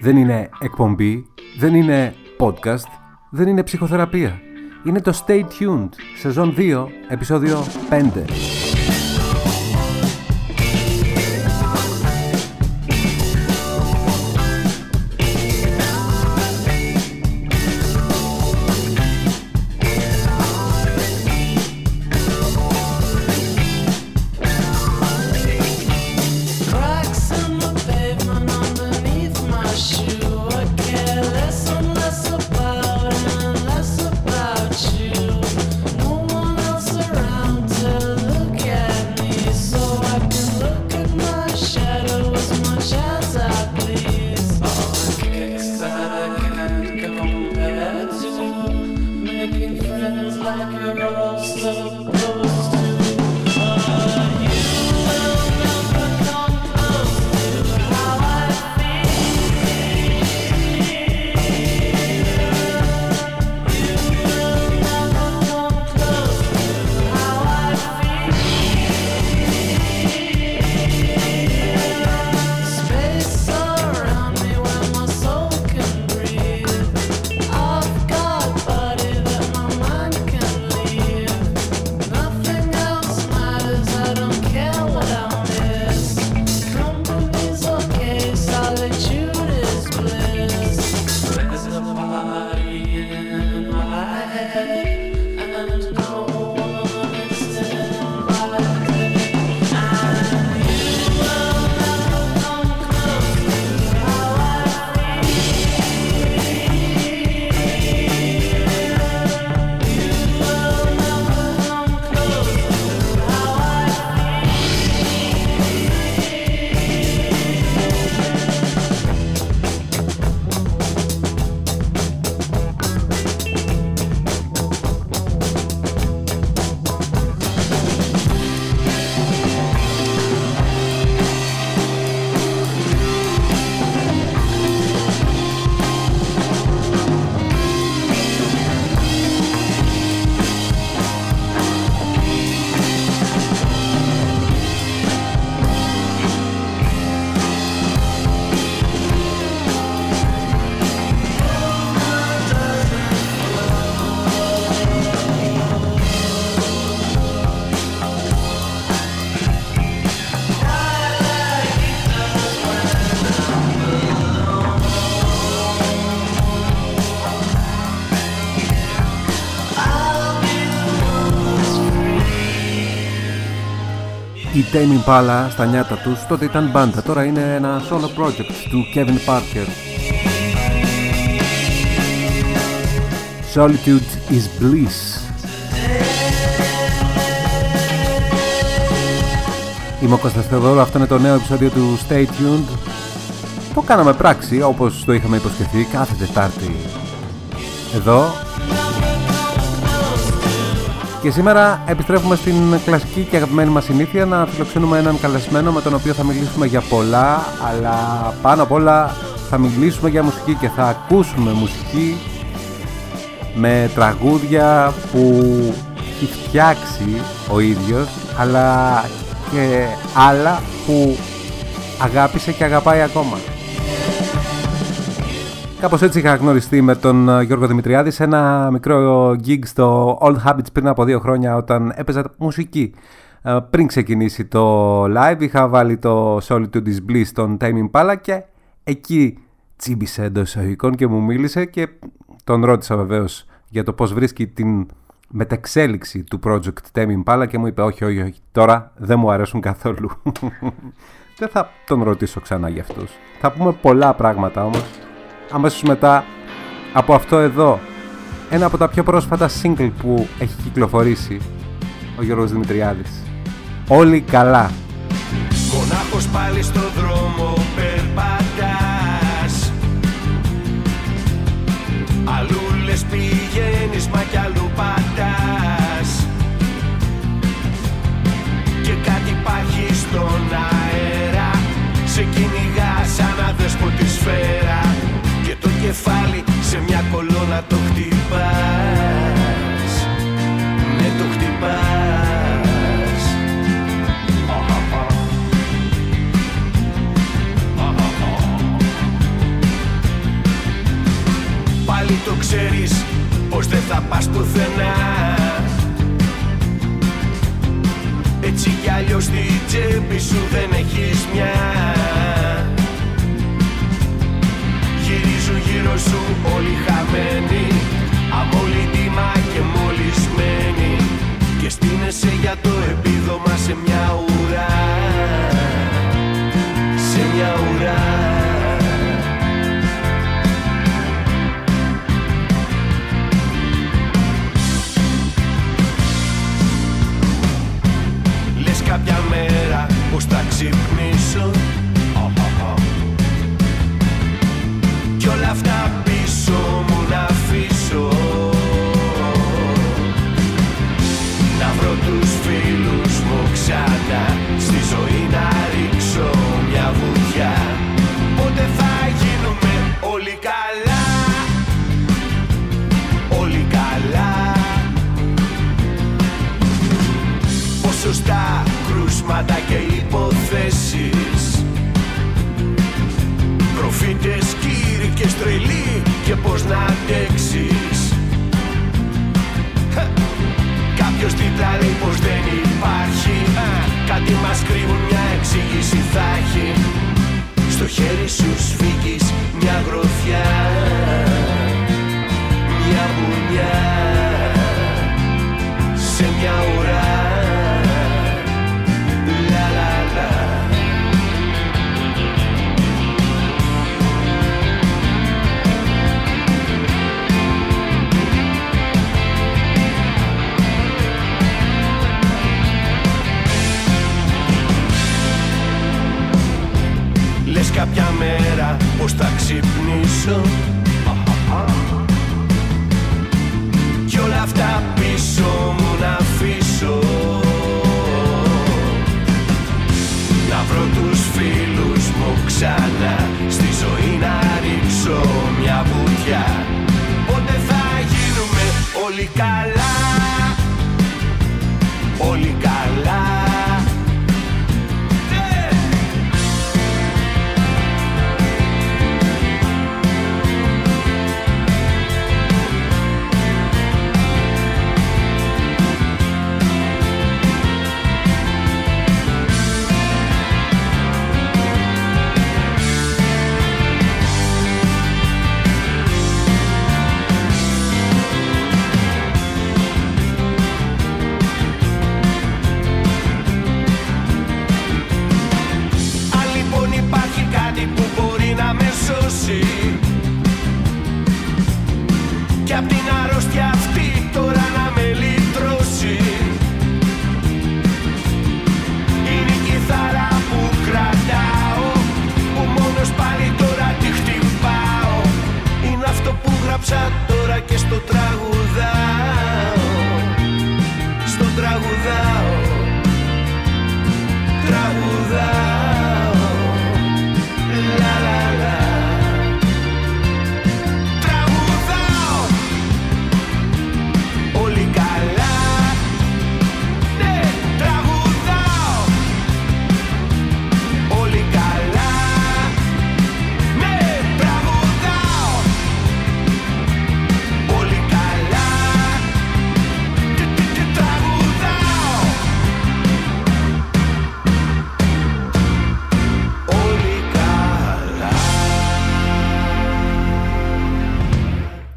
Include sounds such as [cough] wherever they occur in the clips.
Δεν είναι εκπομπή, δεν είναι podcast, δεν είναι ψυχοθεραπεία. Είναι το Stay Tuned, σεζόν 2, επεισόδιο 5. Tame Impala στα νιάτα τους τότε ήταν μπάντα, τώρα είναι ένα solo project του Kevin Parker. Solitude is Bliss. Είμαι ο Κώστας Θεοδόρου, αυτό είναι το νέο επεισόδιο του Stay Tuned. Το κάναμε πράξη όπως το είχαμε υποσχεθεί κάθε Τετάρτη. Εδώ και σήμερα επιστρέφουμε στην κλασική και αγαπημένη μας συνήθεια να φιλοξενούμε έναν καλεσμένο με τον οποίο θα μιλήσουμε για πολλά, αλλά πάνω απ' όλα θα μιλήσουμε για μουσική και θα ακούσουμε μουσική με τραγούδια που έχει φτιάξει ο ίδιος, αλλά και άλλα που αγάπησε και αγαπάει ακόμα. Κάπως έτσι είχα γνωριστεί με τον ε, Γιώργο Δημητριάδης σε ένα μικρό gig στο Old Habits πριν από δύο χρόνια όταν έπαιζα μουσική. Ε, πριν ξεκινήσει το live είχα βάλει το Solitude is Bliss των Tame Impala και εκεί τσίμπησε εντός εισαγωγικών και μου μίλησε και τον ρώτησα βεβαίως για το πώς βρίσκει την μεταξέλιξη του project Tame Impala και μου είπε όχι, όχι, όχι, τώρα δεν μου αρέσουν καθόλου. [laughs] δεν θα τον ρωτήσω ξανά για αυτούς. Θα πούμε πολλά πράγματα όμως αμέσως μετά από αυτό εδώ. Ένα από τα πιο πρόσφατα single που έχει κυκλοφορήσει ο Γιώργος Δημητριάδης. Όλοι καλά. Μονάχος πάλι στο δρόμο περπατάς. Αλλού λες πηγαίνεις μα κι αλλού πατάς. Και κάτι υπάρχει στον αέρα. Σε κυνηγά σαν αδέσποτη σφαίρα κεφάλι σε μια κολόνα το χτυπάς. Ναι το χτυπάς. Ξέρεις πως δεν θα πας πουθενά. Έτσι κι αλλιώς στην τσέπη σου δεν έχεις μια σου όλοι χαμένοι Αμόλυντήμα και μολυσμένοι Και στείνεσαι για το επίδομα σε μια ουρά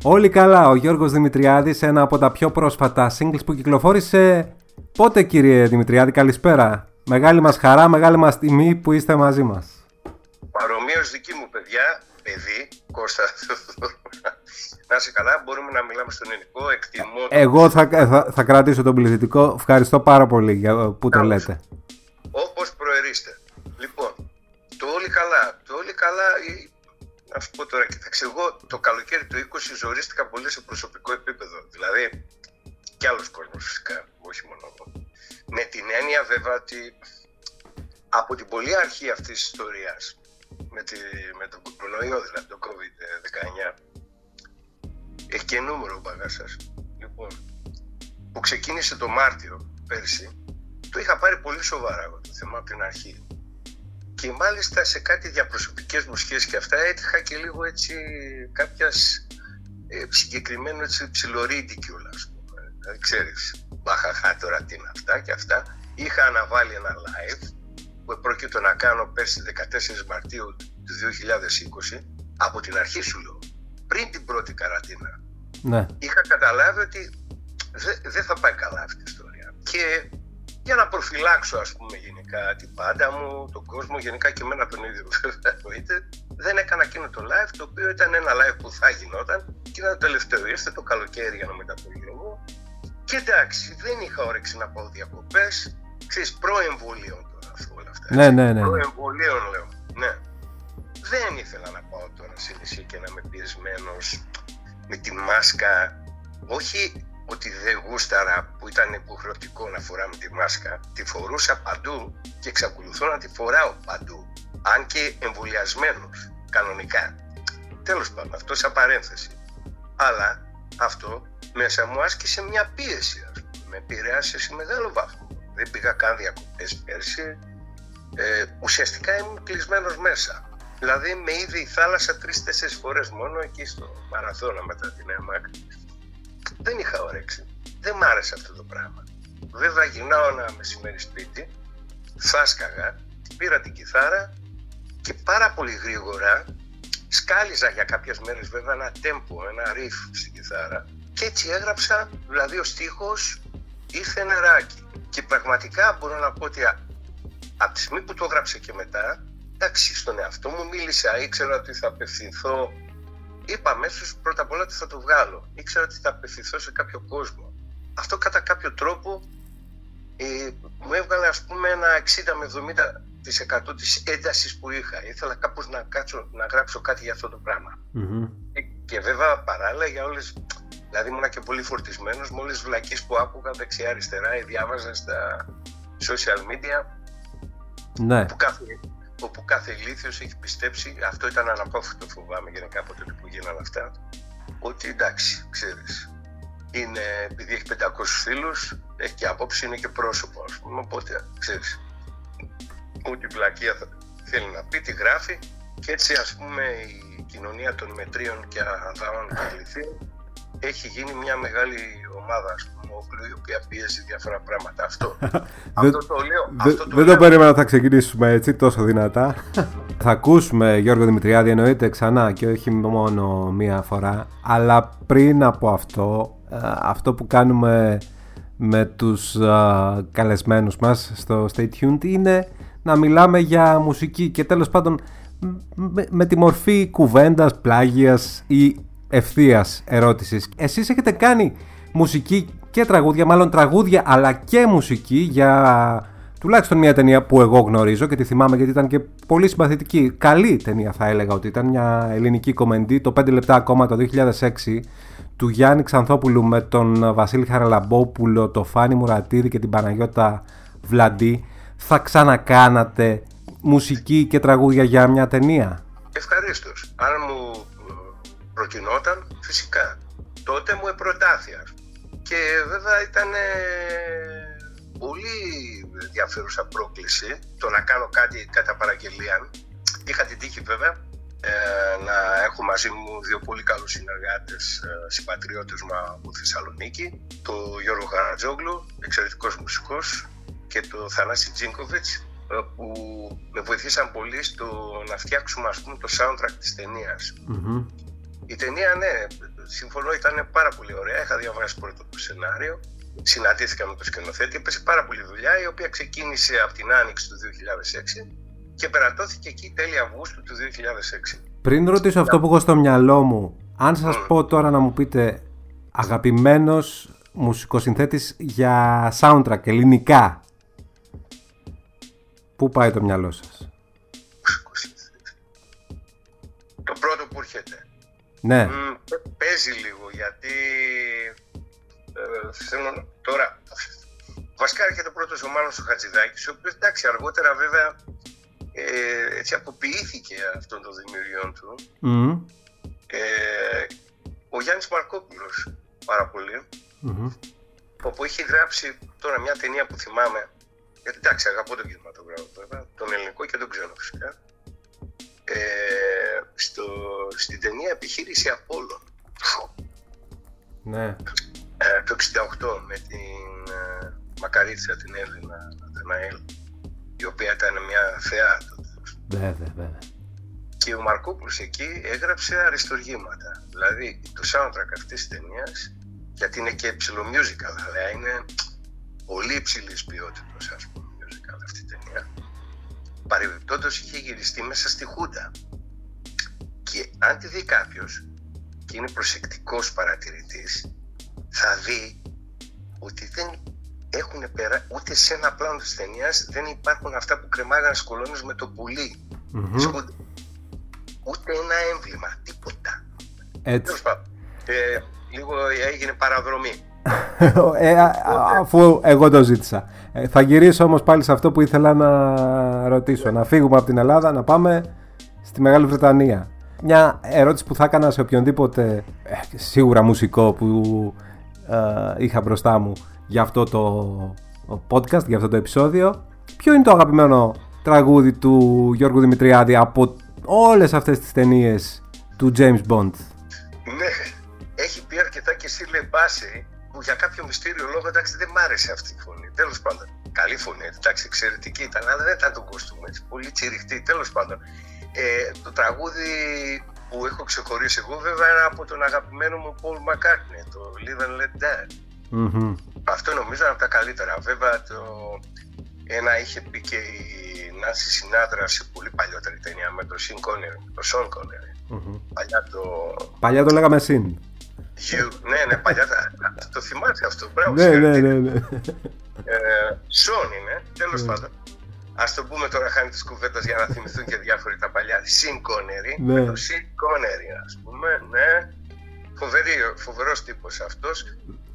Όλοι καλά, ο Γιώργος Δημητριάδης, ένα από τα πιο πρόσφατα singles που κυκλοφόρησε. Πότε κύριε Δημητριάδη, καλησπέρα. Μεγάλη μας χαρά, μεγάλη μας τιμή που είστε μαζί μας. Παρομοίως δική μου παιδιά, παιδί, Κώστα [laughs] Να είσαι καλά, μπορούμε να μιλάμε στον ελληνικό, εκτιμώ το- Εγώ θα, θα, θα κρατήσω τον πληθυντικό. Ευχαριστώ πάρα πολύ για, που το Καλώς. λέτε. όπως προερίστε. Λοιπόν, το όλοι καλά, το όλοι καλά, ή- να σου πω τώρα, κοιτάξτε, εγώ το καλοκαίρι του 20 ζορίστηκα πολύ σε προσωπικό επίπεδο, δηλαδή και άλλος κόσμος φυσικά, όχι μόνο εγώ. Με την έννοια βέβαια ότι από την πολύ αρχή αυτής της ιστορίας, με, τη, με τον κορονοϊό δηλαδή, τον COVID-19, έχει και νούμερο ο μπαγάσας. Λοιπόν, που ξεκίνησε το Μάρτιο πέρσι, το είχα πάρει πολύ σοβαρά εγώ το θέμα από την αρχή. Και μάλιστα σε κάτι διαπροσωπικές μου σχέσεις και αυτά έτυχα και λίγο έτσι κάποιας ε, συγκεκριμένο έτσι ψιλορίτη κιόλας. Δηλαδή, ξέρεις, μπαχαχά τώρα τι είναι αυτά και αυτά. Είχα αναβάλει ένα live που πρόκειται να κάνω πέρσι 14 Μαρτίου του 2020 από την αρχή σου λέω, πριν την πρώτη καραντίνα. Ναι. Είχα καταλάβει ότι δεν θα πάει καλά αυτή η ιστορία. Και για να προφυλάξω ας πούμε γενικά την πάντα μου, τον κόσμο, γενικά και εμένα τον ίδιο βέβαια δεν έκανα εκείνο το live το οποίο ήταν ένα live που θα γινόταν και ήταν το τελευταίο, ήρθε το καλοκαίρι για να μεταπολίγω και εντάξει δεν είχα όρεξη να πάω διακοπές, ξέρεις προεμβολίων τώρα αυτό όλα αυτά. Ναι, ναι, ναι. Προεμβολίων λέω, ναι. Δεν ήθελα να πάω τώρα σε νησί και να είμαι πιεσμένος με τη μάσκα, όχι ότι δεν γούσταρα που ήταν υποχρεωτικό να φοράμε τη μάσκα, τη φορούσα παντού και εξακολουθώ να τη φοράω παντού. Αν και εμβολιασμένος κανονικά. Τέλος πάντων, αυτό σαν παρένθεση. Αλλά αυτό μέσα μου άσκησε μια πίεση, ας πούμε. Με επηρέασε σε μεγάλο βάθμο. Δεν πήγα καν διακοπές πέρσι. Ε, ουσιαστικά ήμουν κλεισμένος μέσα. Δηλαδή με είδε η θάλασσα τρει-τέσσερι φορές μόνο εκεί στο μαραθώνα μετά την ΕΜΑΚ δεν είχα όρεξη. Δεν μ' άρεσε αυτό το πράγμα. Βέβαια γυρνάω ένα μεσημέρι σπίτι, φάσκαγα, πήρα την κιθάρα και πάρα πολύ γρήγορα σκάλιζα για κάποιες μέρες βέβαια ένα τέμπο, ένα ριφ στην κιθάρα και έτσι έγραψα, δηλαδή ο στίχος ήρθε νεράκι. Και πραγματικά μπορώ να πω ότι από τη στιγμή που το έγραψε και μετά, εντάξει, στον εαυτό μου μίλησα, ήξερα ότι θα απευθυνθώ είπα αμέσω πρώτα απ' όλα ότι θα το βγάλω. Ήξερα ότι θα απευθυνθώ σε κάποιο κόσμο. Αυτό κατά κάποιο τρόπο ε, μου έβγαλε ας πούμε ένα 60 με 70% της έντασης που είχα. Ήθελα κάπως να κάτσω να γράψω κάτι για αυτό το πραγμα Και, βέβαια παράλληλα για όλες, δηλαδή ήμουν και πολύ φορτισμένος με όλες τις βλακίες που άκουγα δεξιά-αριστερά ή διάβαζα στα social media. Ναι. Που κάθε, όπου κάθε ηλίθιος έχει πιστέψει, αυτό ήταν αναπόφευκτο φοβάμαι γενικά από τότε που γίνανε αυτά, ότι εντάξει, ξέρεις, είναι, επειδή έχει 500 φίλους, έχει και απόψη, είναι και πρόσωπο, ας πούμε, οπότε, ξέρεις, ό,τι πλακία θα, θέλει να πει, τη γράφει και έτσι, ας πούμε, η κοινωνία των μετρίων και αδάων και ηλιθίων έχει γίνει μια μεγάλη ομάδα, ας πούμε, η οποία πιέζει διάφορα πράγματα. Αυτό, [laughs] αυτό το λέω. αυτό το δεν το περίμενα να θα ξεκινήσουμε έτσι τόσο δυνατά. θα ακούσουμε Γιώργο Δημητριάδη εννοείται ξανά και όχι μόνο μία φορά. Αλλά πριν από αυτό, ε, αυτό που κάνουμε με τους uh, καλεσμένους μας στο Stay Tuned είναι να μιλάμε για μουσική και τέλος πάντων με, με τη μορφή κουβέντας, πλάγιας ή ευθείας ερώτησης. Εσείς έχετε κάνει μουσική και τραγούδια, μάλλον τραγούδια αλλά και μουσική για τουλάχιστον μια ταινία που εγώ γνωρίζω και τη θυμάμαι γιατί ήταν και πολύ συμπαθητική. Καλή ταινία θα έλεγα ότι ήταν μια ελληνική κομμεντή, το 5 λεπτά ακόμα το 2006 του Γιάννη Ξανθόπουλου με τον Βασίλη Χαραλαμπόπουλο, το Φάνη Μουρατίδη και την Παναγιώτα Βλαντή. Θα ξανακάνατε μουσική και τραγούδια για μια ταινία; Ευχαρίστως. Αν μου προτινόταν, φυσικά. Τότε μου επροτάθη, και βέβαια ήταν πολύ ενδιαφέρουσα πρόκληση το να κάνω κάτι κατά παραγγελία. Είχα την τύχη βέβαια ε, να έχω μαζί μου δύο πολύ καλούς συνεργάτες, ε, συμπατριώτες μου από Θεσσαλονίκη, το Γιώργο Χαρατζόγλου, εξαιρετικός μουσικός, και το Θανάση Τζίνκοβιτς, ε, που με βοηθήσαν πολύ στο να φτιάξουμε ας πούμε το soundtrack της ταινιας Η ταινία, ναι, συμφωνώ, ήταν πάρα πολύ ωραία. Είχα διαβάσει πρώτο το σενάριο. Συναντήθηκα με τον σκηνοθέτη. Έπεσε πάρα πολύ δουλειά, η οποία ξεκίνησε από την άνοιξη του 2006 και περατώθηκε εκεί τέλη Αυγούστου του 2006. Πριν ρωτήσω αυτό που έχω στο μυαλό μου, αν σας πω τώρα να μου πείτε αγαπημένος μουσικοσυνθέτης για soundtrack ελληνικά, πού πάει το μυαλό σας; Το πρώτο που έρχεται. Ναι. παίζει λίγο γιατί ε, θέλω τώρα βασικά έρχεται πρώτος ο Μάνος ο Χατζηδάκης ο οποίος εντάξει αργότερα βέβαια ε, έτσι αποποιήθηκε αυτών των δημιουργιών του ε, ο Γιάννης Μαρκόπουλος πάρα πολύ mm-hmm. όπου έχει γράψει τώρα μια ταινία που θυμάμαι γιατί εντάξει αγαπώ τον κινηματογράφο βέβαια τον ελληνικό και τον ξένο φυσικά ε, στο, στην ταινία Επιχείρηση Απόλλων. Ναι. Ε, το 68 με την ε, Μακαρίτσα, την Έλληνα Αθεναήλ, η οποία ήταν μια θεά τότε. Βέβαια, βέβαια. Και ο Μαρκόπουλος εκεί έγραψε αριστοργήματα. Δηλαδή το soundtrack αυτής της ταινίας, γιατί είναι και ψηλομιούζικαλ, αλλά είναι πολύ υψηλής ποιότητας, ας πούμε, Παρεμπιπτόντως είχε γυριστεί μέσα στη Χούντα. Και αν τη δει κάποιος και είναι προσεκτικός παρατηρητής, θα δει ότι δεν έχουν πέρα, ούτε σε ένα πλάνο της ταινίας δεν υπάρχουν αυτά που κρεμάγαν σκολώνες με το πουλί. Μμμ. Σκούντα. Ούτε ένα έμβλημα, τίποτα. Έτσι. Τέλος πάντων, ε, λίγο έγινε παραδρομή. Ε, α- α- αφού εγώ το ζήτησα. Ε, θα γυρίσω όμως πάλι σε αυτό που ήθελα να ρωτήσω. Να φύγουμε από την Ελλάδα, να πάμε στη Μεγάλη Βρετανία. Μια ερώτηση που θα έκανα σε οποιονδήποτε ε, σίγουρα μουσικό που ε, είχα μπροστά μου για αυτό το podcast, για αυτό το επεισόδιο. Ποιο είναι το αγαπημένο τραγούδι του Γιώργου Δημητριάδη από όλες αυτές τις ταινίες του James Bond; Ναι, έχει πει αρκετά και εσύ Λεμπάση που για κάποιο μυστήριο λόγο εντάξει δεν μ' άρεσε αυτή η φωνή. Τέλος πάντων. Καλή φωνή, εντάξει, εξαιρετική ήταν, αλλά δεν ήταν το κοστούμι έτσι. Πολύ τσιριχτή, τέλος πάντων. Ε, το τραγούδι που έχω ξεχωρίσει εγώ βέβαια είναι από τον αγαπημένο μου Paul McCartney, το Live and Let Die. Μμμ. Αυτό νομίζω είναι από τα καλύτερα. Βέβαια το ένα είχε πει και η Νάση Συνάδρα σε πολύ παλιότερη ταινία με τον Sean Connery, το Sean Connery. Μμμ. Παλιά το Παλιά το λέγαμε συν. You. Ναι, ναι, παλιά τα- το θυμάσαι αυτό. Μπράβο. Ναι, ναι, συγχαρητήρια. ναι, ναι. Ε, Σον είναι, τέλος Ναι. πάντων. Α το πούμε τώρα, χάνει τη κουβέντα για να θυμηθούν και διάφοροι τα παλιά. Συν Κόνερι. Ναι. Με το Συν Κόνερι, ας πούμε, ναι. Φοβερή, φοβερός τύπος αυτός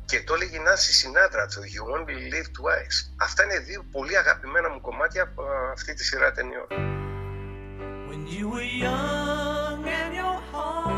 και το έλεγε η Νάση Συνάτρα το You Only Live Twice. Αυτά είναι δύο πολύ αγαπημένα μου κομμάτια από αυτή τη σειρά ταινιών. When you were young and your heart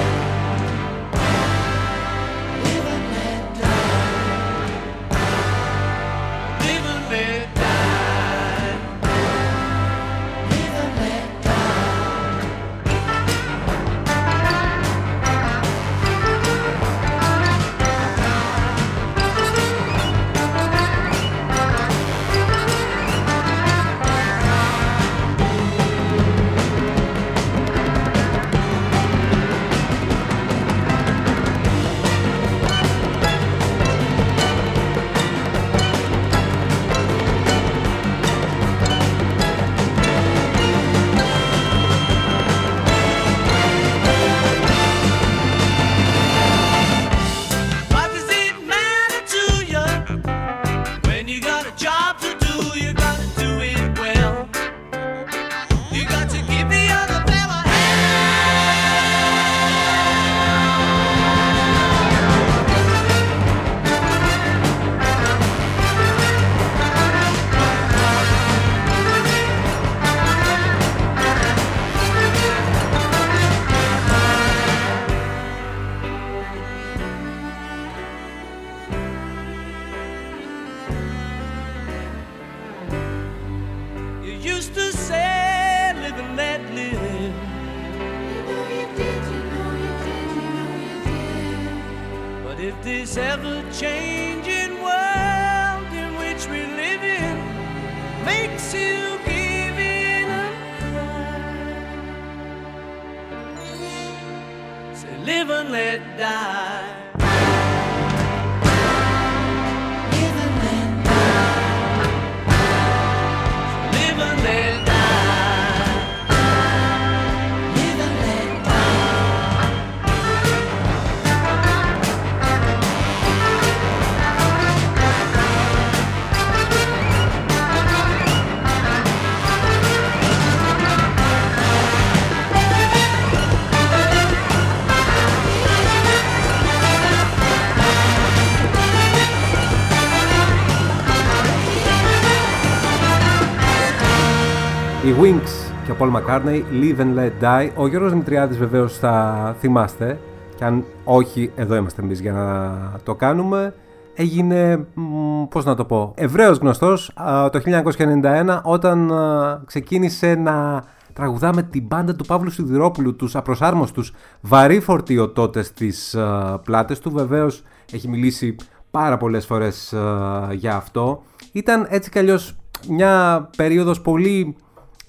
Paul McCartney, Live and Let Die. Ο Γιώργος Μητριάδης βεβαίως θα θυμάστε και αν όχι, εδώ είμαστε εμείς για να το κάνουμε. Έγινε, μ, πώς να το πω, ευρέως γνωστός α, το 1991 όταν α, ξεκίνησε να τραγουδά με την μπάντα του Παύλου Σιδηρόπουλου, τους απροσάρμοστους βαρύ φορτίο τότε στις α, πλάτες του. Βεβαίως έχει μιλήσει πάρα πολλές φορές α, για αυτό. Ήταν έτσι κι αλλιώς μια περίοδος πολύ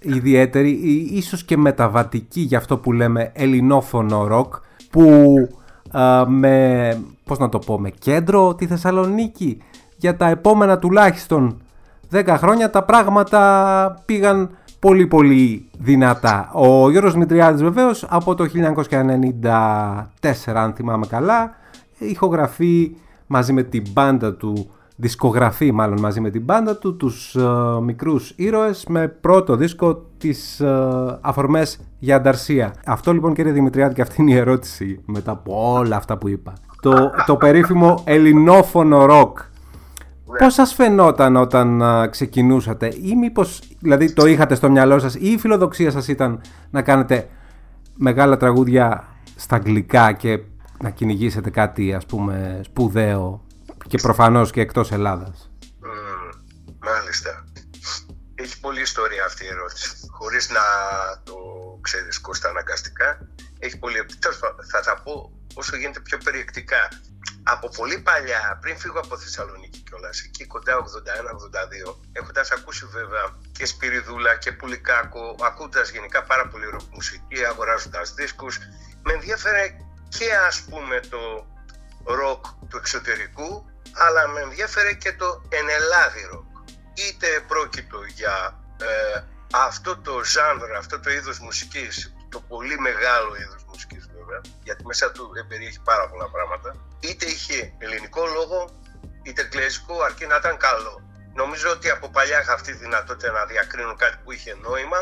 ιδιαίτερη, ή- ίσως και μεταβατική για αυτό που λέμε ελληνόφωνο ροκ, που α, με, πώς να το πω, με κέντρο τη Θεσσαλονίκη για τα επόμενα τουλάχιστον 10 χρόνια τα πράγματα πήγαν πολύ πολύ δυνατά. Ο Γιώργος Μητριάδης βεβαίως από το 1994 αν θυμάμαι καλά ηχογραφεί μαζί με την μπάντα του δισκογραφεί μάλλον μαζί με την μπάντα του τους ε, μικρούς ήρωες με πρώτο δίσκο τις ε, αφορμές για ανταρσία. Αυτό λοιπόν κύριε Δημητριάδη και αυτή είναι η ερώτηση μετά από όλα αυτά που είπα. Το, το περίφημο ελληνόφωνο ροκ. Πώς σας φαινόταν όταν α, ξεκινούσατε ή μήπως δηλαδή το είχατε στο μυαλό σας ή η φιλοδοξία σας ήταν να κάνετε μεγάλα τραγούδια στα αγγλικά και να κυνηγήσετε κάτι ας πούμε σπουδαίο και προφανώς και εκτός Ελλάδας. Μμμ, μάλιστα. Έχει πολλή ιστορία αυτή η ερώτηση. Χωρίς να το ξέρεις Κώστα αναγκαστικά. Έχει πολύ... Τέλος πάντων, Θα τα πω όσο γίνεται πιο περιεκτικά. Από πολύ παλιά, πριν φύγω από Θεσσαλονίκη κιόλας, εκεί κοντά 81-82, έχοντας ακούσει βέβαια και Σπυριδούλα και Πουλικάκο, ακούγοντας γενικά πάρα πολύ ροκ μουσική, αγοράζοντας δίσκους, με ενδιέφερε και ας πούμε το ροκ του εξωτερικού, αλλά με ενδιέφερε και το εν Ελλάδι ροκ. Είτε πρόκειτο για ε, αυτό το genre, αυτό το είδος μουσικής, το πολύ μεγάλο είδος μουσικής βέβαια, γιατί μέσα του περιέχει πάρα πολλά πράγματα, είτε είχε ελληνικό λόγο, είτε εγγλέζικο, αρκεί να ήταν καλό. Νομίζω ότι από παλιά είχα αυτή τη δυνατότητα να διακρίνω κάτι που είχε νόημα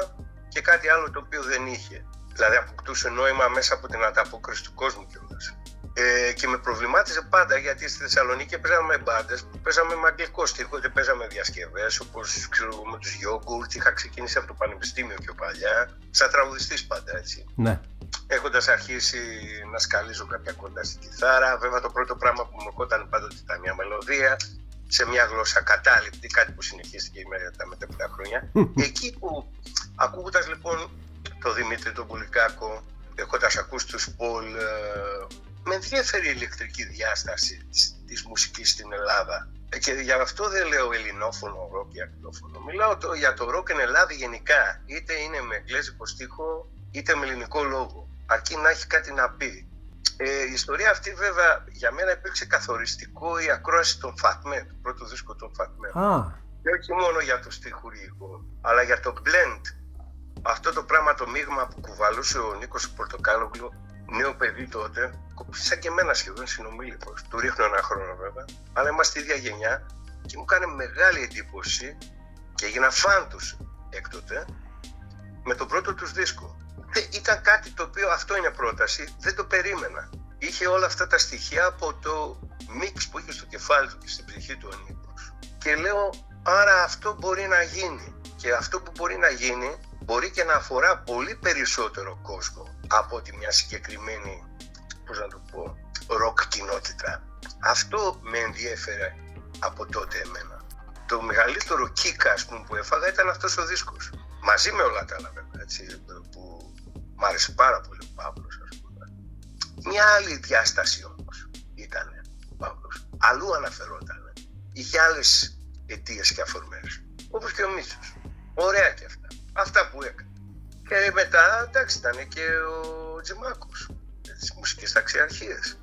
και κάτι άλλο το οποίο δεν είχε. Δηλαδή αποκτούσε νόημα μέσα από την ανταπόκριση του κόσμου κιόλας. Ε, και με προβλημάτιζε πάντα γιατί στη Θεσσαλονίκη παίζαμε με μπάντες που παίζαμε με αγγλικό στίχο, είτε παίζαμε διασκευές όπως με τους Yogurt. Είχα ξεκινήσει από το πανεπιστήμιο πιο παλιά, σαν τραγουδιστής πάντα έτσι. Ναι. Έχοντας αρχίσει να σκαλίζω κάποια κοντά στην κιθάρα, βέβαια το πρώτο πράγμα που μου ερχόταν πάντοτε ήταν μια μελωδία σε μια γλώσσα κατάληπτη, κάτι που συνεχίστηκε με τα μετέπειτα χρόνια. [laughs] Εκεί που ακούγοντας λοιπόν το Δημήτρη τον Πουλικάκο, έχοντας ακούσει τους Πολ, ε, με ενδιαφέρει η ηλεκτρική διάσταση της, της μουσικής στην Ελλάδα. Ε, Και γι' αυτό δεν λέω ελληνόφωνο ροκ ή αγγλόφωνο. Μιλάω το, για το ροκ εν Ελλάδα γενικά. Είτε είναι με εγγλέζικο στίχο, είτε με ελληνικό λόγο. Αρκεί να έχει κάτι να πει. Ε, η ιστορία αυτή βέβαια για μένα υπήρξε καθοριστικό η ακρόαση των Φατμέ, του πρώτου δίσκου των Φατμέ. Α, Και όχι μόνο για το στιχουργικό, αλλά για το blend. Αυτό το πράγμα το μείγμα που κουβαλούσε ο Νίκος Πορτοκάλογλου, νέο παιδί τότε, σαν και εμένα σχεδόν συνομήλικος. Του ρίχνω ένα χρόνο βέβαια, αλλά είμαστε ίδια γενιά και μου κάνει μεγάλη εντύπωση και έγινα φαν τους έκτοτε με το πρώτο τους δίσκο. Τε- Ήταν κάτι το οποίο, αυτό είναι πρόταση, δεν το περίμενα. Είχε όλα αυτά τα στοιχεία από το μίξ που είχε στο κεφάλι του και στην ψυχή του ο Νίκος. Και λέω, άρα αυτό μπορεί να γίνει. Και αυτό που μπορεί να γίνει μπορεί και να αφορά πολύ περισσότερο κόσμο από ότι μια συγκεκριμένη, πώς να το πω, ροκ κοινότητα. Αυτό με ενδιέφερε από τότε εμένα. Το μεγαλύτερο κίκα ας πούμε, που έφαγα ήταν αυτός ο δίσκος. Μαζί με όλα τα άλλα βέβαια, έτσι, που μ' άρεσε πάρα πολύ ο Παύλος ας πούμε. Μια άλλη διάσταση όμως ήταν ο Παύλος. Αλλού αναφερόταν. Είχε άλλες αιτίες και αφορμές. Όπως και ο Μίτσος. Ωραία και αυτά. Αυτά που έκανε. Και μετά, εντάξει, ήταν και ο Τζιμάκος. Τις μουσικές ταξιαρχίες.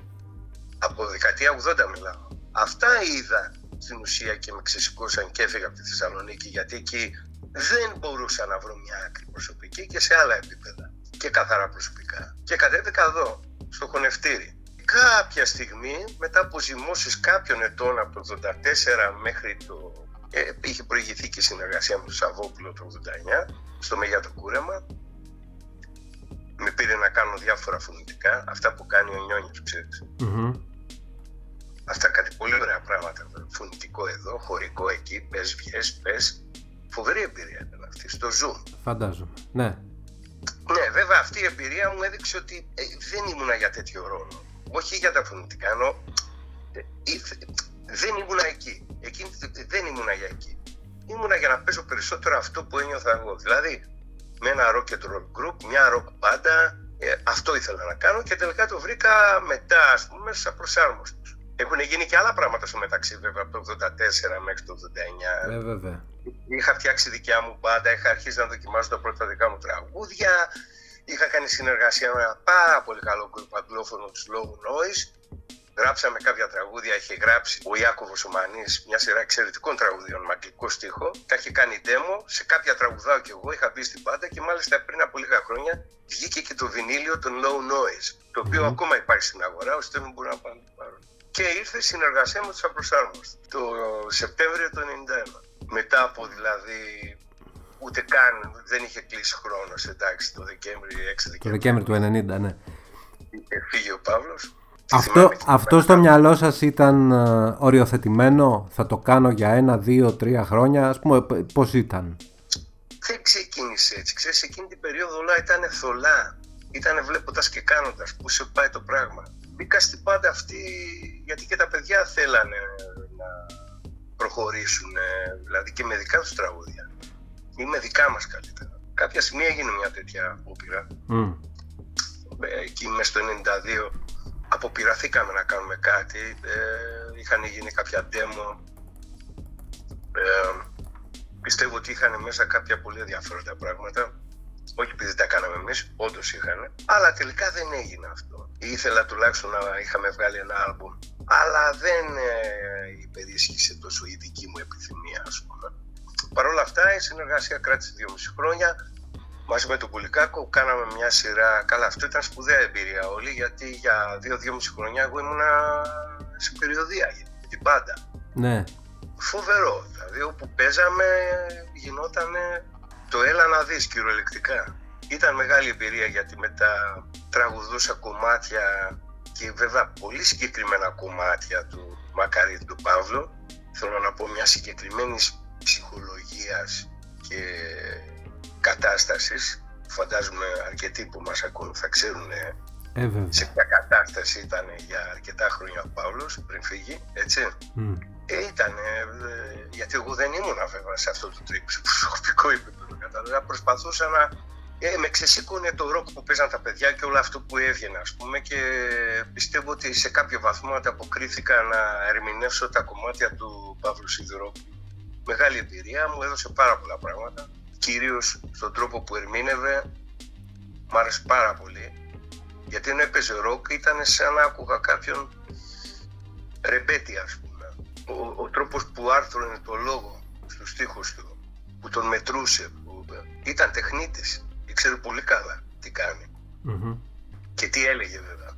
Από δεκαετία 80 μιλάω. Αυτά είδα στην ουσία και με ξεσηκώσαν και έφυγα από τη Θεσσαλονίκη γιατί εκεί δεν μπορούσα να βρω μια άκρη προσωπική και σε άλλα επίπεδα και καθαρά προσωπικά. Και κατέβηκα εδώ, στο χωνευτήρι. Κάποια στιγμή, μετά από ζυμώσεις κάποιων ετών από το 84 μέχρι το... Ε, είχε προηγηθεί και η συνεργασία με τον Σαββόπουλο το 89 στο Μεγιάτο Κούρεμα. Με πήρε να κάνω διάφορα φωνητικά, αυτά που κάνει ο Νιόνιος, ξέρεις. μμμ. Αυτά κάτι πολύ ωραία πράγματα. Φωνητικό εδώ, χωρικό εκεί, πες, βγες, πες. Φοβερή εμπειρία ήταν αυτή. αυτή, στο Zoom. Φαντάζομαι. Ναι. Ναι, βέβαια αυτή η εμπειρία μου έδειξε ότι ε, δεν ήμουνα για τέτοιο ρόλο. Όχι για τα φωνητικά, ενώ ε, ήθε- δεν ήμουνα εκεί. Εκείνη, τη- δεν ήμουνα για εκεί. Ήμουνα για να παίζω περισσότερο αυτό που ένιωθα εγώ. Δηλαδή, με ένα rock and roll group, μια rock μπάντα, ε, αυτό ήθελα να κάνω και τελικά το βρήκα μετά, ας πούμε, σαν προσάρμοστος. Έχουν γίνει και άλλα πράγματα στο μεταξύ, βέβαια, από το 84 μέχρι το 89. Ε, βέβαια. Είχα φτιάξει δικιά μου μπάντα, είχα αρχίσει να δοκιμάζω τα πρώτα δικά μου τραγούδια. Είχα κάνει συνεργασία με ένα πάρα πολύ καλό γκρουπ αγγλόφωνος του Low Noise. Γράψαμε κάποια τραγούδια, είχε γράψει ο Ιάκωβος Ομανής μια σειρά εξαιρετικών τραγουδιών με αγγλικό στίχο. Τα είχε κάνει demo, σε κάποια τραγουδάω κι εγώ, είχα μπει στην μπάντα και μάλιστα πριν από λίγα χρόνια βγήκε και το βινίλιο των Low Noise, το οποίο ακόμα υπάρχει στην αγορά, ώστε δεν μπορούν να πάνε να το πάρουν. Και ήρθε η συνεργασία με τους Απροσάρμοστους το Σεπτέμβριο του 1991. Μετά από δηλαδή ούτε καν δεν είχε κλείσει χρόνος, εντάξει, το Δεκέμβρη, 6 Το Δεκέμβρη Δεκέμβρη του 90, ναι. είχε φύγει ο Παύλος. Αυτό, Θυμάμαι και- αυτό στο μυαλό σας ήταν ε, οριοθετημένο, θα το κάνω για ένα, δύο, τρία χρόνια, ας πούμε π- πώς ήταν; δεν ξεκίνησε έτσι. Ξέρεις, εκείνη την περίοδο όλα ήταν θολά. Ήταν βλέποντας και κάνοντας πού σε πάει το πράγμα. Μπήκα στην πάντα αυτή γιατί και τα παιδιά θέλανε να προχωρήσουν, ε, δηλαδή και με δικά τους τραγούδια. Ή με δικά μας καλύτερα. Κάποια στιγμή έγινε μια τέτοια απόπειρα. Μμ. Ε, εκεί μέσα στο 92 αποπειραθήκαμε να κάνουμε κάτι. Ε, είχαν γίνει κάποια demo. Ε, πιστεύω ότι είχαν μέσα κάποια πολύ ενδιαφέροντα πράγματα. Όχι επειδή τα κάναμε εμείς, όντως είχαν. Αλλά τελικά δεν έγινε αυτό. Ήθελα τουλάχιστον να είχαμε βγάλει ένα άλμπουμ. Αλλά δεν ε, υπερίσχυσε τόσο η δική μου επιθυμία, ας πούμε. Παρ' όλα αυτά η συνεργασία κράτησε δύο μισή χρόνια. Μαζί με τον Πουλικάκο κάναμε μια σειρά. Καλά, αυτό ήταν σπουδαία εμπειρία όλη, γιατί για δύο-δύο μισή χρόνια εγώ ήμουνα σε περιοδία με την πάντα. Ναι. Φοβερό. Δηλαδή όπου παίζαμε γινόταν το έλα να δεις κυριολεκτικά. Ήταν μεγάλη εμπειρία γιατί μετά τραγουδούσα κομμάτια και βέβαια πολύ συγκεκριμένα κομμάτια του Μακαρίτη του Παύλου. Θέλω να πω μια συγκεκριμένη ψυχολογίας και κατάστασης. Φαντάζομαι αρκετοί που μας ακούν θα ξέρουν Ε, βέβαια. σε ποια κατάσταση ήταν για αρκετά χρόνια ο Παύλος πριν φύγει, έτσι. Μμ. Ε, ήταν, γιατί εγώ δεν ήμουν βέβαια σε αυτό το τρίπ, σε προσωπικό επίπεδο. Κατάλαβα, προσπαθούσα να. Ε, με ξεσήκωνε το ροκ που παίζαν τα παιδιά και όλο αυτό που έβγαινε, ας πούμε, και πιστεύω ότι σε κάποιο βαθμό ανταποκρίθηκα να ερμηνεύσω τα κομμάτια του Παύλου Σιδηρόπουλου. Μεγάλη εμπειρία, μου έδωσε πάρα πολλά πράγματα, κυρίως στον τρόπο που ερμήνευε, μ' άρεσε πάρα πολύ, γιατί ενώ έπαιζε ροκ ήταν σαν να άκουγα κάποιον ρεμπέτη, ας πούμε. Ο, ο τρόπος που άρθρωνε το λόγο στους στίχους του, που τον μετρούσε, που ήταν τεχνίτης, ήξερε πολύ καλά τι κάνει Μμμ. και τι έλεγε βέβαια.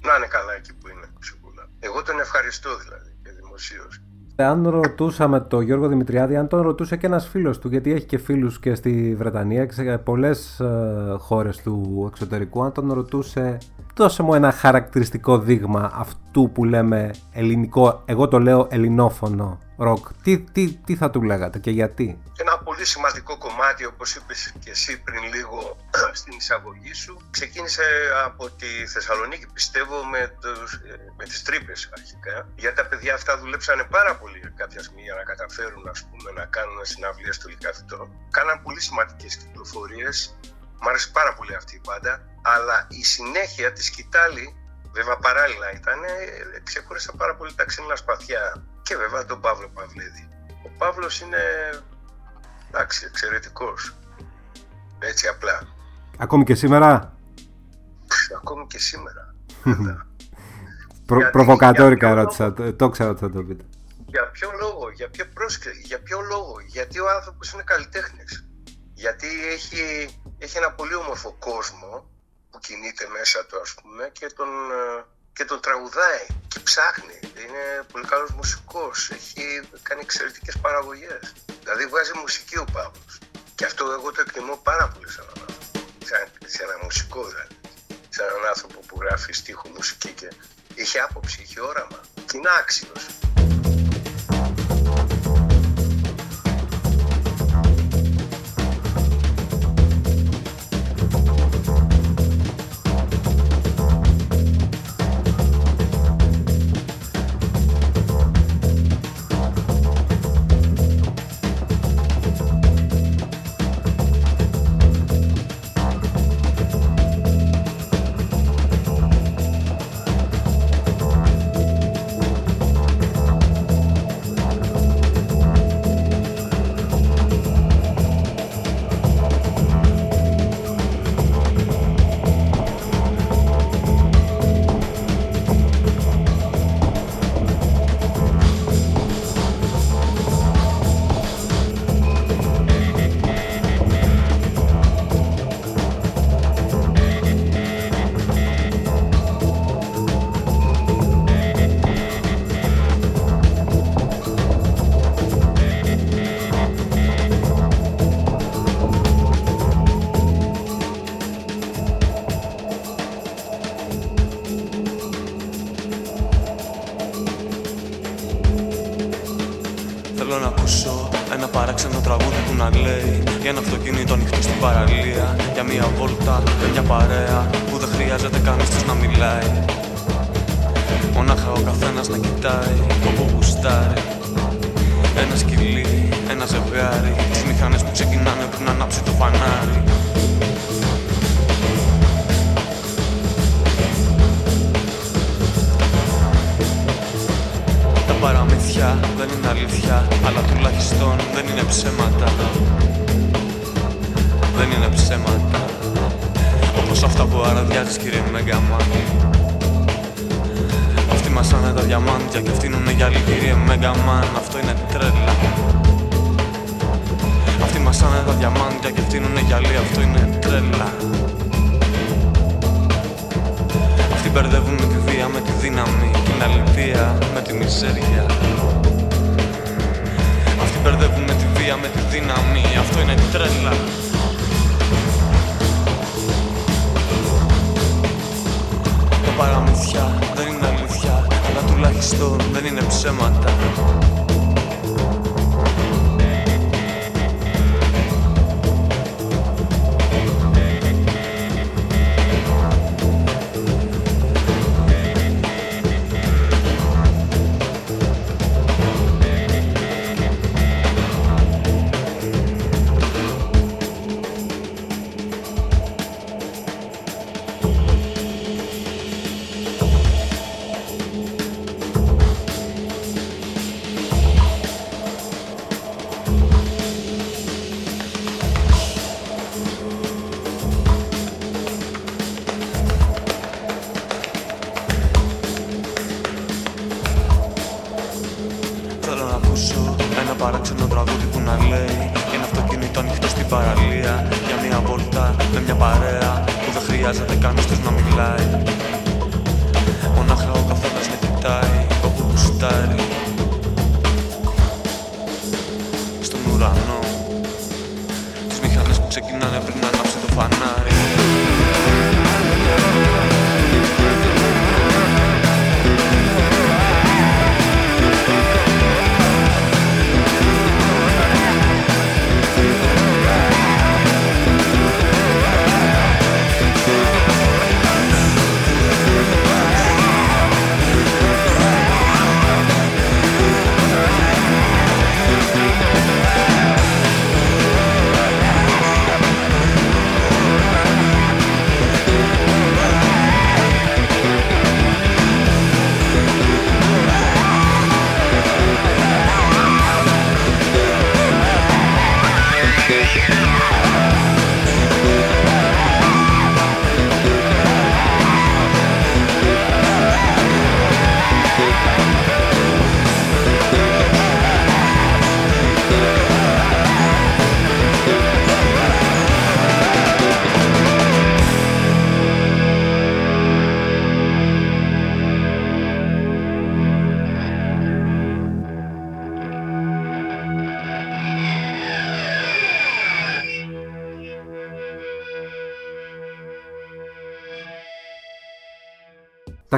Να είναι καλά εκεί που είναι, σίγουρα. Εγώ τον ευχαριστώ δηλαδή και δημοσίως. Αν ρωτούσαμε τον Γιώργο Δημητριάδη, αν τον ρωτούσε και ένας φίλος του, γιατί έχει και φίλους και στη Βρετανία και σε πολλές ε, χώρες του εξωτερικού, αν τον ρωτούσε, δώσε μου ένα χαρακτηριστικό δείγμα αυτού που λέμε ελληνικό, εγώ το λέω ελληνόφωνο ροκ. Τι, τι, τι θα του λέγατε και γιατί; Ένα πολύ σημαντικό κομμάτι, όπως είπες και εσύ πριν λίγο [clears throat] στην εισαγωγή σου, ξεκίνησε από τη Θεσσαλονίκη, πιστεύω, με, τους, ε, με τις τρύπες αρχικά. Γιατί τα παιδιά αυτά δουλέψανε πάρα πολύ κάποια στιγμή για να καταφέρουν ας πούμε, να κάνουν συναυλίες στο Λυκαβητό. Κάναν πολύ σημαντικές κυκλοφορίες. Μ' άρεσε πάρα πολύ αυτή η πάντα. Αλλά η συνέχεια της σκητάλη, βέβαια παράλληλα ήταν, ε, ξεχώρισα πάρα πολύ τα ξύλινα σπαθιά. Και βέβαια τον Παύλο Παυλίδη. Ο Παύλος είναι εντάξει, εξαιρετικός. Έτσι απλά. Ακόμη και σήμερα, Ακόμη και σήμερα. [laughs] προ, Γιατί- προβοκατόρικα για ποιο ρώτησα, το, το ξέρω ότι θα το πείτε. Για ποιο λόγο, για ποιο πρόσκληση, για ποιο λόγο, γιατί ο άνθρωπος είναι καλλιτέχνης. Γιατί έχει, έχει ένα πολύ όμορφο κόσμο που κινείται μέσα του ας πούμε και τον, ε, και τον τραγουδάει και ψάχνει. Είναι πολύ καλός μουσικός, έχει κάνει εξαιρετικές παραγωγές. Δηλαδή βγάζει μουσική ο Παύλος. Και αυτό εγώ το εκτιμώ πάρα πολύ σαν έναν άνθρωπο. Σαν, σε ένα μουσικό δηλαδή. Σαν έναν άνθρωπο που γράφει στίχο, μουσική και είχε άποψη, είχε όραμα. Και είναι άξιος. Παραμύθια δεν είναι αλήθεια Αλλά τουλάχιστον δεν είναι ψέματα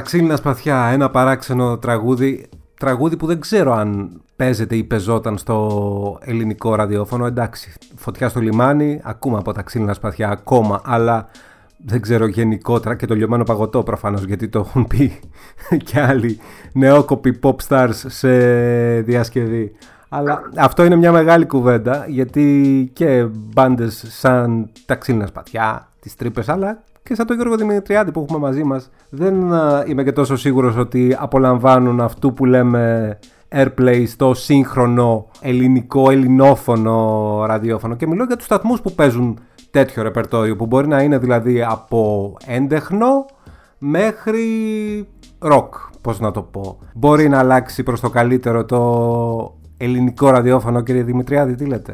ξύλινα σπαθιά, ένα παράξενο τραγούδι. Τραγούδι που δεν ξέρω αν παίζεται ή πεζόταν στο ελληνικό ραδιόφωνο. Εντάξει, φωτιά στο λιμάνι, ακούμε από τα ξύλινα σπαθιά ακόμα, αλλά δεν ξέρω γενικότερα και το λιωμένο παγωτό προφανώς γιατί το έχουν πει [laughs] και άλλοι νεόκοποι pop stars σε διασκευή. Αλλά αυτό είναι μια μεγάλη κουβέντα γιατί και μπάντες σαν τα ξύλινα σπαθιά, τις τρύπες αλλά και σαν τον Γιώργο Δημητριάδη που έχουμε μαζί μας δεν α, είμαι και τόσο σίγουρος ότι απολαμβάνουν αυτού που λέμε airplay στο σύγχρονο ελληνικό ελληνόφωνο ραδιόφωνο και μιλώ για τους σταθμούς που παίζουν τέτοιο ρεπερτόριο που μπορεί να είναι δηλαδή από έντεχνο μέχρι ροκ, πώς να το πω. Μπορεί να αλλάξει προς το καλύτερο το ελληνικό ραδιόφωνο κύριε Δημητριάδη, τι λέτε;